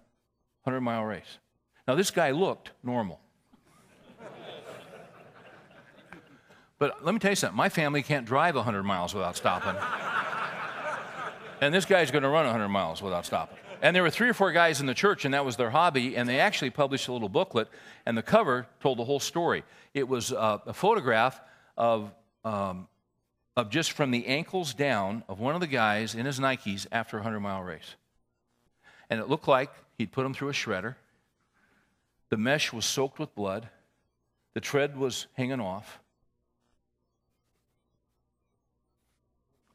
100 mile race. Now, this guy looked normal. But let me tell you something my family can't drive 100 miles without stopping. and this guy's going to run 100 miles without stopping. And there were three or four guys in the church, and that was their hobby. And they actually published a little booklet, and the cover told the whole story. It was uh, a photograph of, um, of just from the ankles down of one of the guys in his Nikes after a 100 mile race. And it looked like he'd put him through a shredder. The mesh was soaked with blood, the tread was hanging off.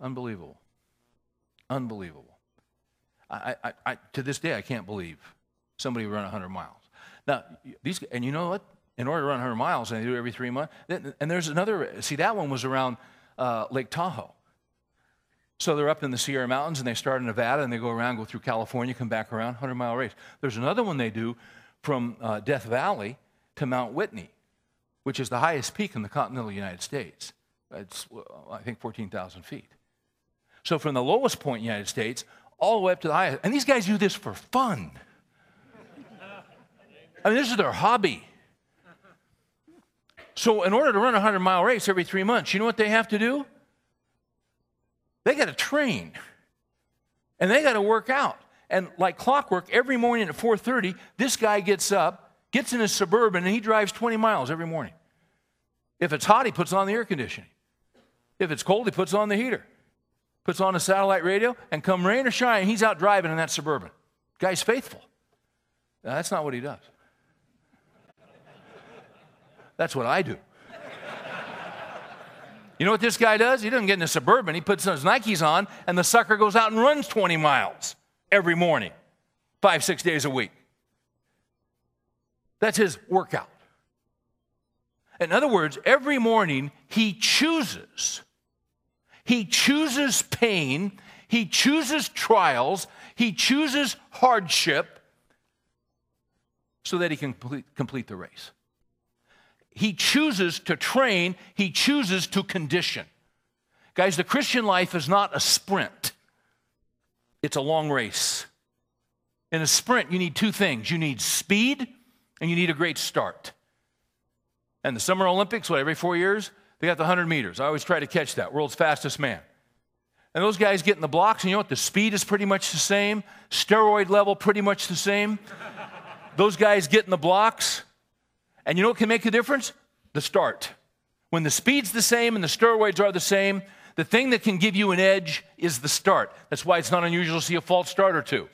Unbelievable. Unbelievable. I, I, I, to this day, I can't believe somebody run 100 miles. Now, these, and you know what? In order to run 100 miles, and they do it every three months. And there's another, see, that one was around uh, Lake Tahoe. So they're up in the Sierra Mountains and they start in Nevada and they go around, go through California, come back around, 100 mile race. There's another one they do from uh, Death Valley to Mount Whitney, which is the highest peak in the continental United States. It's, I think, 14,000 feet. So from the lowest point in the United States all the way up to the highest. And these guys do this for fun. I mean, this is their hobby. So, in order to run a 100 mile race every three months, you know what they have to do? They got to train and they got to work out. And like clockwork, every morning at 4:30, this guy gets up, gets in his suburban, and he drives 20 miles every morning. If it's hot, he puts on the air conditioning. If it's cold, he puts on the heater puts on a satellite radio, and come rain or shine, he's out driving in that suburban. Guy's faithful. Now, that's not what he does. That's what I do. You know what this guy does? He doesn't get in a suburban. He puts his Nikes on, and the sucker goes out and runs 20 miles every morning, five, six days a week. That's his workout. In other words, every morning he chooses he chooses pain, he chooses trials, He chooses hardship so that he can complete, the race. He chooses to train, he chooses to condition. Guys, the Christian life is not a sprint, it's a long race. In a sprint, you need two things you need speed and you need a great start. And the Summer Olympics, what, every four years? They got the 100 meters. I always try to catch that, world's fastest man. And those guys get in the blocks, and you know what? The speed is pretty much the same, steroid level pretty much the same. those guys get in the blocks, and you know what can make a difference? The start. When the speed's the same and the steroids are the same, the thing that can give you an edge is the start. That's why it's not unusual to see a false start or two.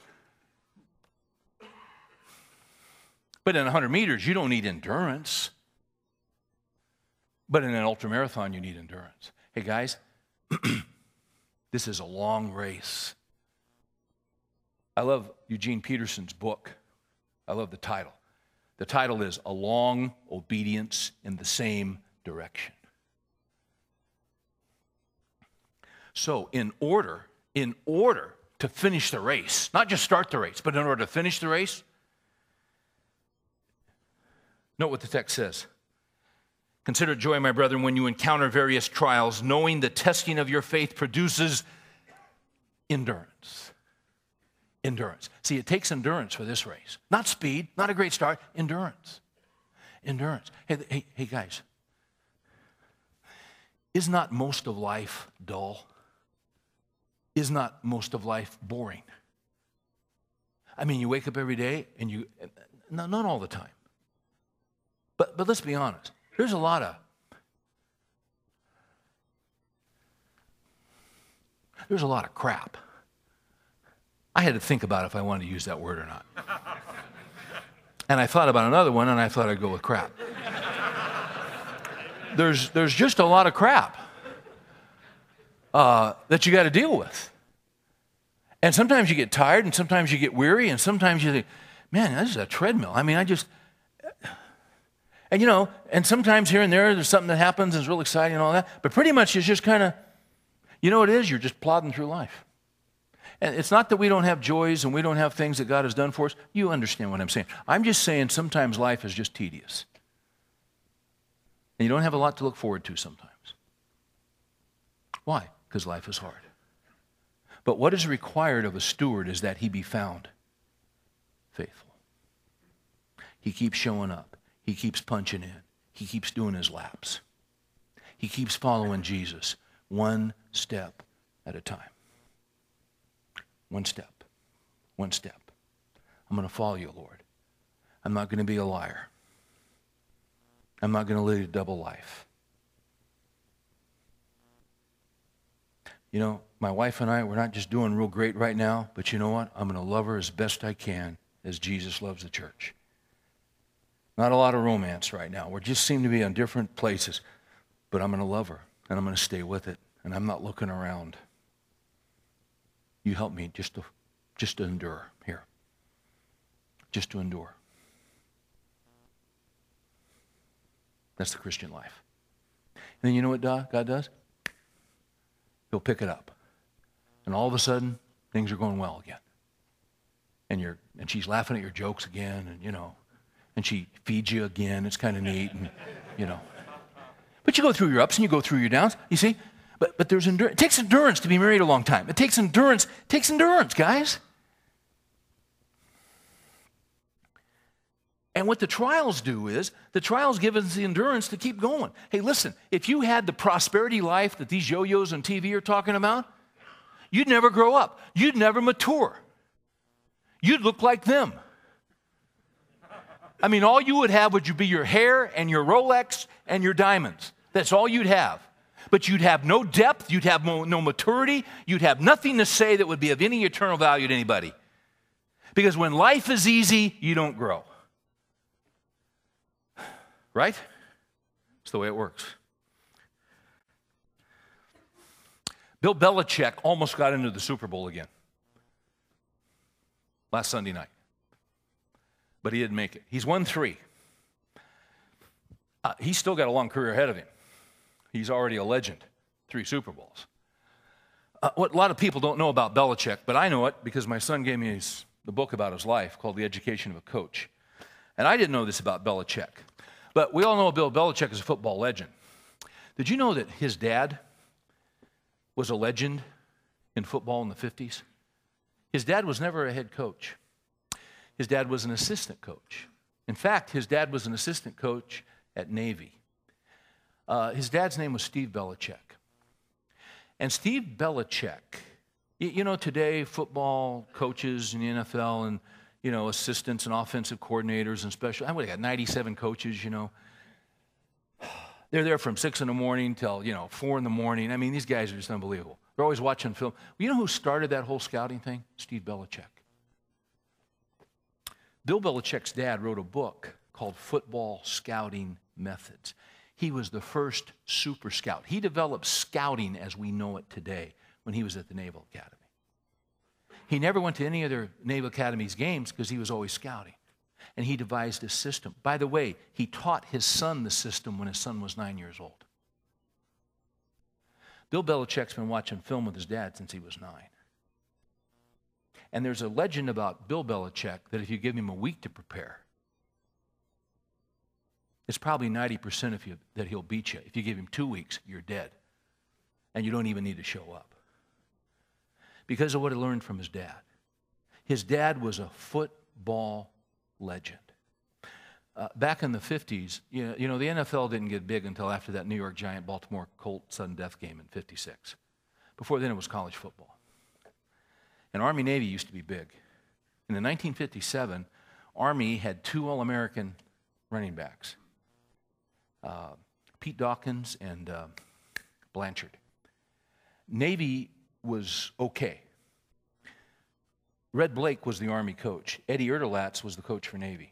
But in 100 meters, you don't need endurance. But in an ultramarathon, you need endurance. Hey, guys, [CLEARS THROAT] this is a long race. I love Eugene Peterson's book. I love the title. The title is A Long Obedience in the Same Direction. So, in order, in order to finish the race, not just start the race, but in order to finish the race, note what the text says. Consider joy, my brethren, when you encounter various trials, knowing the testing of your faith produces endurance. Endurance. See, it takes endurance for this race. Not speed, not a great start, endurance. Endurance. Hey, hey, hey guys, is not most of life dull? Is not most of life boring? I mean, you wake up every day and you, not, all the time, but, but let's be honest. There's a lot of there's a lot of crap. I had to think about if I wanted to use that word or not. And I thought about another one and I thought I'd go with crap. There's, there's just a lot of crap uh, that you got to deal with. And sometimes you get tired and sometimes you get weary and sometimes you think, man, this is a treadmill. I mean, I just, and you know, and sometimes here and there, there's something that happens and it's real exciting and all that. But pretty much it's just kind of, you know what it is? You're just plodding through life. And it's not that we don't have joys and we don't have things that God has done for us. You understand what I'm saying. I'm just saying sometimes life is just tedious. And you don't have a lot to look forward to sometimes. Why? Because life is hard. But what is required of a steward is that he be found faithful. He keeps showing up. He keeps punching in. He keeps doing his laps. He keeps following Jesus one step at a time. One step. One step. I'm going to follow you, Lord. I'm not going to be a liar. I'm not going to live a double life. You know, my wife and I, we're not just doing real great right now, but you know what? I'm going to love her as best I can as Jesus loves the church. Not a lot of romance right now. We just seem to be in different places. But I'm going to love her and I'm going to stay with it. And I'm not looking around. You help me just to, just to endure here. Just to endure. That's the Christian life. And then you know what God does? He'll pick it up. And all of a sudden, things are going well again. And, you're, and she's laughing at your jokes again, and you know, and she feeds you again. It's kind of neat, and you know. But you go through your ups and you go through your downs. You see, but but there's endurance. It takes endurance to be married a long time. It takes endurance. It takes endurance, guys. And what the trials do is the trials give us the endurance to keep going. Hey, listen, if you had the prosperity life that these yo yos on TV are talking about, you'd never grow up. You'd never mature. You'd look like them. I mean, all you would have would be your hair and your Rolex and your diamonds. That's all you'd have. But you'd have no depth, you'd have no maturity, you'd have nothing to say that would be of any eternal value to anybody. Because when life is easy, you don't grow. Right? It's the way it works. Bill Belichick almost got into the Super Bowl again last Sunday night but he didn't make it. He's won three. Uh, he's still got a long career ahead of him. He's already a legend, three Super Bowls. Uh, what a lot of people don't know about Belichick, but I know it because my son gave me his, the book about his life called The Education of a Coach. And I didn't know this about Belichick. But we all know Bill Belichick is a football legend. Did you know that his dad was a legend in football in the 50s? His dad was never a head coach, his dad was an assistant coach. In fact, his dad was an assistant coach at Navy. Uh, his dad's name was Steve Belichick. And Steve Belichick, you, you know, today football coaches in the NFL and you know, assistants and offensive coordinators and special. I would have got 97 coaches, you know. [SIGHS] They're there from 6 in the morning till, you know, 4 in the morning. I mean, these guys are just unbelievable. They're always watching film. You know who started that whole scouting thing? Steve Belichick. Bill Belichick's dad wrote a book called Football Scouting Methods. He was the first super scout. He developed scouting as we know it today when he was at the Naval Academy. He never went to any other Naval Academy's games because he was always scouting. And he devised a system. By the way, he taught his son the system when his son was nine years old. Bill Belichick's been watching film with his dad since he was nine. And there's a legend about Bill Belichick that if you give him a week to prepare, it's probably 90% of you that he'll beat you. If you give him two weeks, you're dead. And you don't even need to show up because of what he learned from his dad. His dad was a football legend. Uh, back in the 50s, you know, you know, the NFL didn't get big until after that New York Giant Baltimore Colt sudden death game in 56. Before then, it was college football. And Army Navy used to be big. In 1957, Army had two All American running backs uh, Pete Dawkins and uh, Blanchard. Navy was okay. Red Blaik was the Army coach. Eddie Erdelatz was the coach for Navy.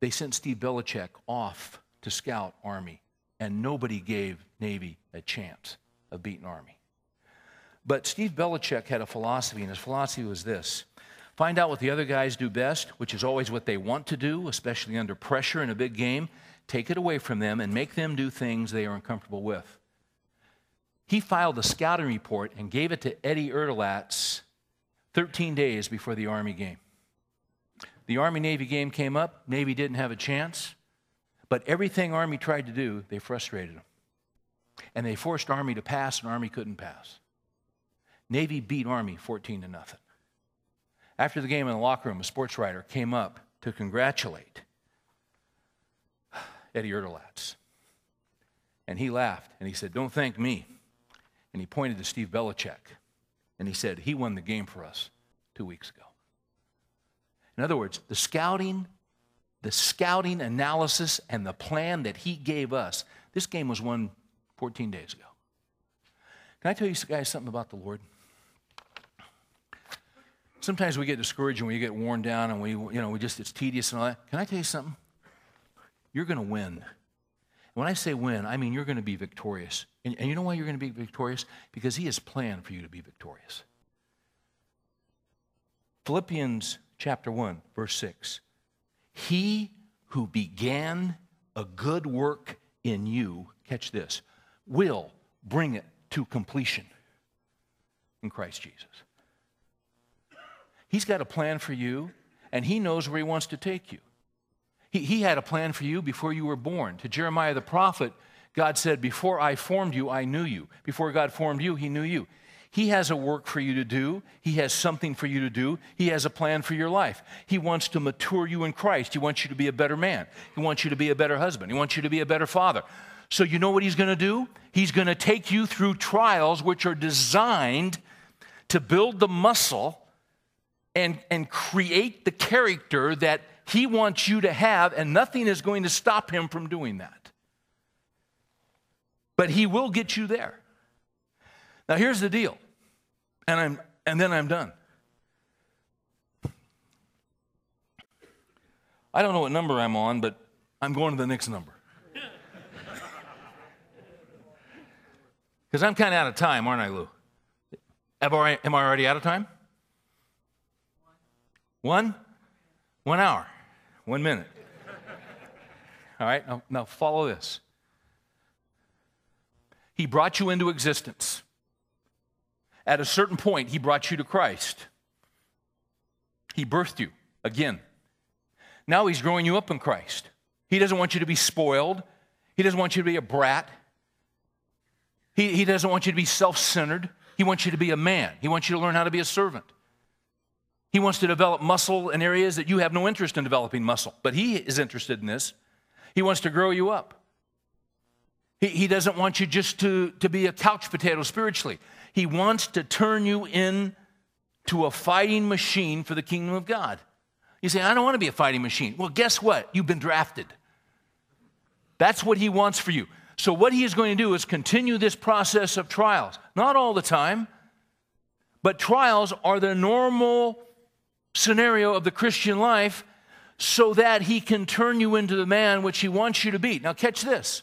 They sent Steve Belichick off to scout Army, and nobody gave Navy a chance of beating Army. But Steve Belichick had a philosophy, and his philosophy was this find out what the other guys do best, which is always what they want to do, especially under pressure in a big game. Take it away from them and make them do things they are uncomfortable with. He filed a scouting report and gave it to Eddie Erdelatz 13 days before the Army game. The Army Navy game came up, Navy didn't have a chance, but everything Army tried to do, they frustrated them. And they forced Army to pass, and Army couldn't pass. Navy beat Army 14 to nothing. After the game in the locker room, a sports writer came up to congratulate [SIGHS] Eddie Erdelatz. And he laughed and he said, Don't thank me and he pointed to Steve Belichick and he said, He won the game for us two weeks ago. In other words, the scouting, the scouting analysis and the plan that he gave us, this game was won 14 days ago. Can I tell you guys something about the Lord? Sometimes we get discouraged and we get worn down and we, you know, we just, it's tedious and all that. Can I tell you something? You're going to win. When I say win, I mean you're going to be victorious. And, and you know why you're going to be victorious? Because He has planned for you to be victorious. Philippians chapter 1, verse 6. He who began a good work in you, catch this, will bring it to completion in Christ Jesus. He's got a plan for you, and He knows where He wants to take you. He, he had a plan for you before you were born. To Jeremiah the prophet, God said, Before I formed you, I knew you. Before God formed you, He knew you. He has a work for you to do. He has something for you to do. He has a plan for your life. He wants to mature you in Christ. He wants you to be a better man. He wants you to be a better husband. He wants you to be a better father. So, you know what He's going to do? He's going to take you through trials which are designed to build the muscle and, and create the character that he wants you to have, and nothing is going to stop him from doing that. But he will get you there. Now, here's the deal, and, I'm, and then I'm done. I don't know what number I'm on, but I'm going to the next number. [LAUGHS] Because I'm kind of out of time, aren't I, Lou? Am I, am I already out of time? One? One hour. One minute. All right, now, now follow this. He brought you into existence. At a certain point, He brought you to Christ. He birthed you again. Now He's growing you up in Christ. He doesn't want you to be spoiled, He doesn't want you to be a brat. He, he doesn't want you to be self centered. He wants you to be a man. He wants you to learn how to be a servant. He wants to develop muscle in areas that you have no interest in developing muscle, but He is interested in this. He wants to grow you up. He, he doesn't want you just to, to be a couch potato spiritually. He wants to turn you into a fighting machine for the kingdom of God. You say, I don't want to be a fighting machine. Well, guess what? You've been drafted. That's what he wants for you. So, what he is going to do is continue this process of trials. Not all the time, but trials are the normal scenario of the Christian life so that he can turn you into the man which he wants you to be. Now, catch this.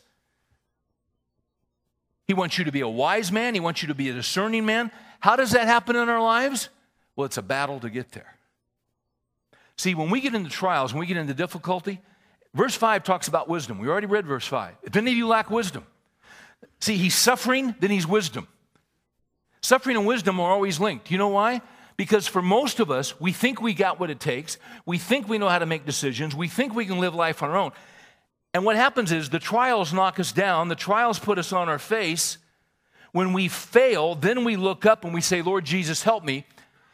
He wants you to be a wise man, he wants you to be a discerning man. How does that happen in our lives? Well, it's a battle to get there. See, when we get into trials, when we get into difficulty, verse 5 talks about wisdom. We already read verse 5. If any of you lack wisdom, see, he's suffering, then he's wisdom. Suffering and wisdom are always linked. You know why? Because for most of us, we think we got what it takes. We think we know how to make decisions. We think we can live life on our own. And what happens is the trials knock us down, the trials put us on our face. When we fail, then we look up and we say, Lord Jesus, help me.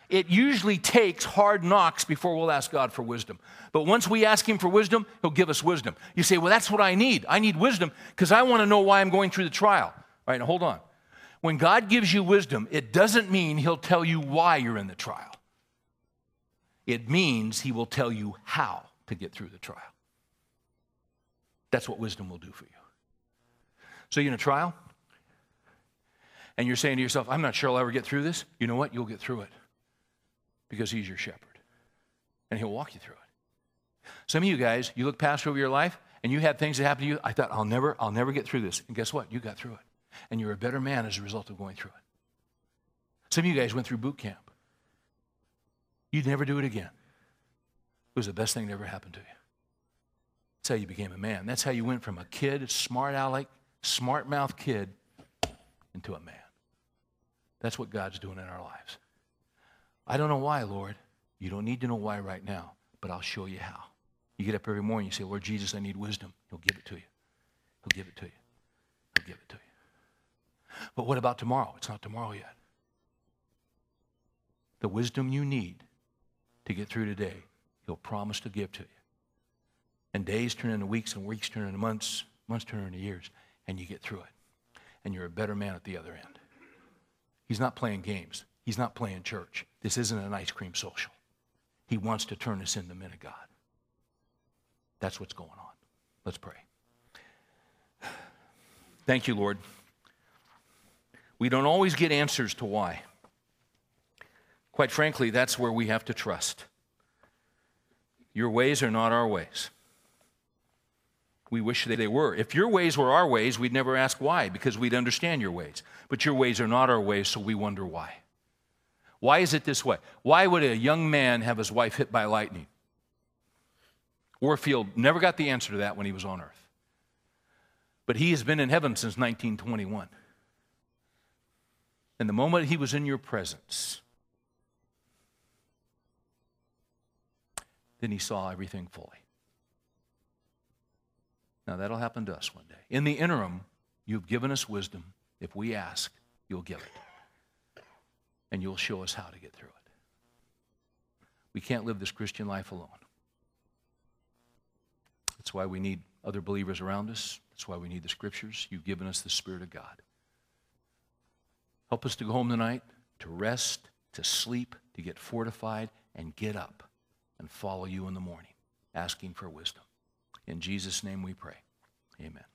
It usually takes hard knocks before we'll ask God for wisdom. But once we ask Him for wisdom, He'll give us wisdom. You say, Well, that's what I need. I need wisdom because I want to know why I'm going through the trial. All right, now hold on. When God gives you wisdom, it doesn't mean He'll tell you why you're in the trial, it means He will tell you how to get through the trial. That's what wisdom will do for you. So you're in a trial, and you're saying to yourself, I'm not sure I'll ever get through this. You know what? You'll get through it because He's your shepherd, and He'll walk you through it. Some of you guys, you look past over your life, and you had things that happened to you. I thought, I'll never, I'll never get through this. And guess what? You got through it. And you're a better man as a result of going through it. Some of you guys went through boot camp. You'd never do it again. It was the best thing that ever happened to you. That's how you became a man. That's how you went from a kid, smart aleck, smart mouth kid, into a man. That's what God's doing in our lives. I don't know why, Lord. You don't need to know why right now, but I'll show you how. You get up every morning, you say, Lord Jesus, I need wisdom. He'll give it to you. He'll give it to you. He'll give it to you. But what about tomorrow? It's not tomorrow yet. The wisdom you need to get through today, He'll promise to give to you. And days turn into weeks, and weeks turn into months, months turn into years, and you get through it. And you're a better man at the other end. He's not playing games, He's not playing church. This isn't an ice cream social. He wants to turn us into men of God. That's what's going on. Let's pray. [SIGHS] Thank you, Lord. We don't always get answers to why. Quite frankly, that's where we have to trust. Your ways are not our ways we wish they were. If your ways were our ways, we'd never ask why because we'd understand your ways. But your ways are not our ways, so we wonder why. Why is it this way? Why would a young man have his wife hit by lightning? Warfield never got the answer to that when he was on earth. But he has been in heaven since 1921. And the moment he was in your presence, then he saw everything fully. Now, that'll happen to us one day. In the interim, you've given us wisdom. If we ask, you'll give it. And you'll show us how to get through it. We can't live this Christian life alone. That's why we need other believers around us. That's why we need the scriptures. You've given us the Spirit of God. Help us to go home tonight, to rest, to sleep, to get fortified, and get up and follow you in the morning, asking for wisdom. In Jesus' name we pray. Amen.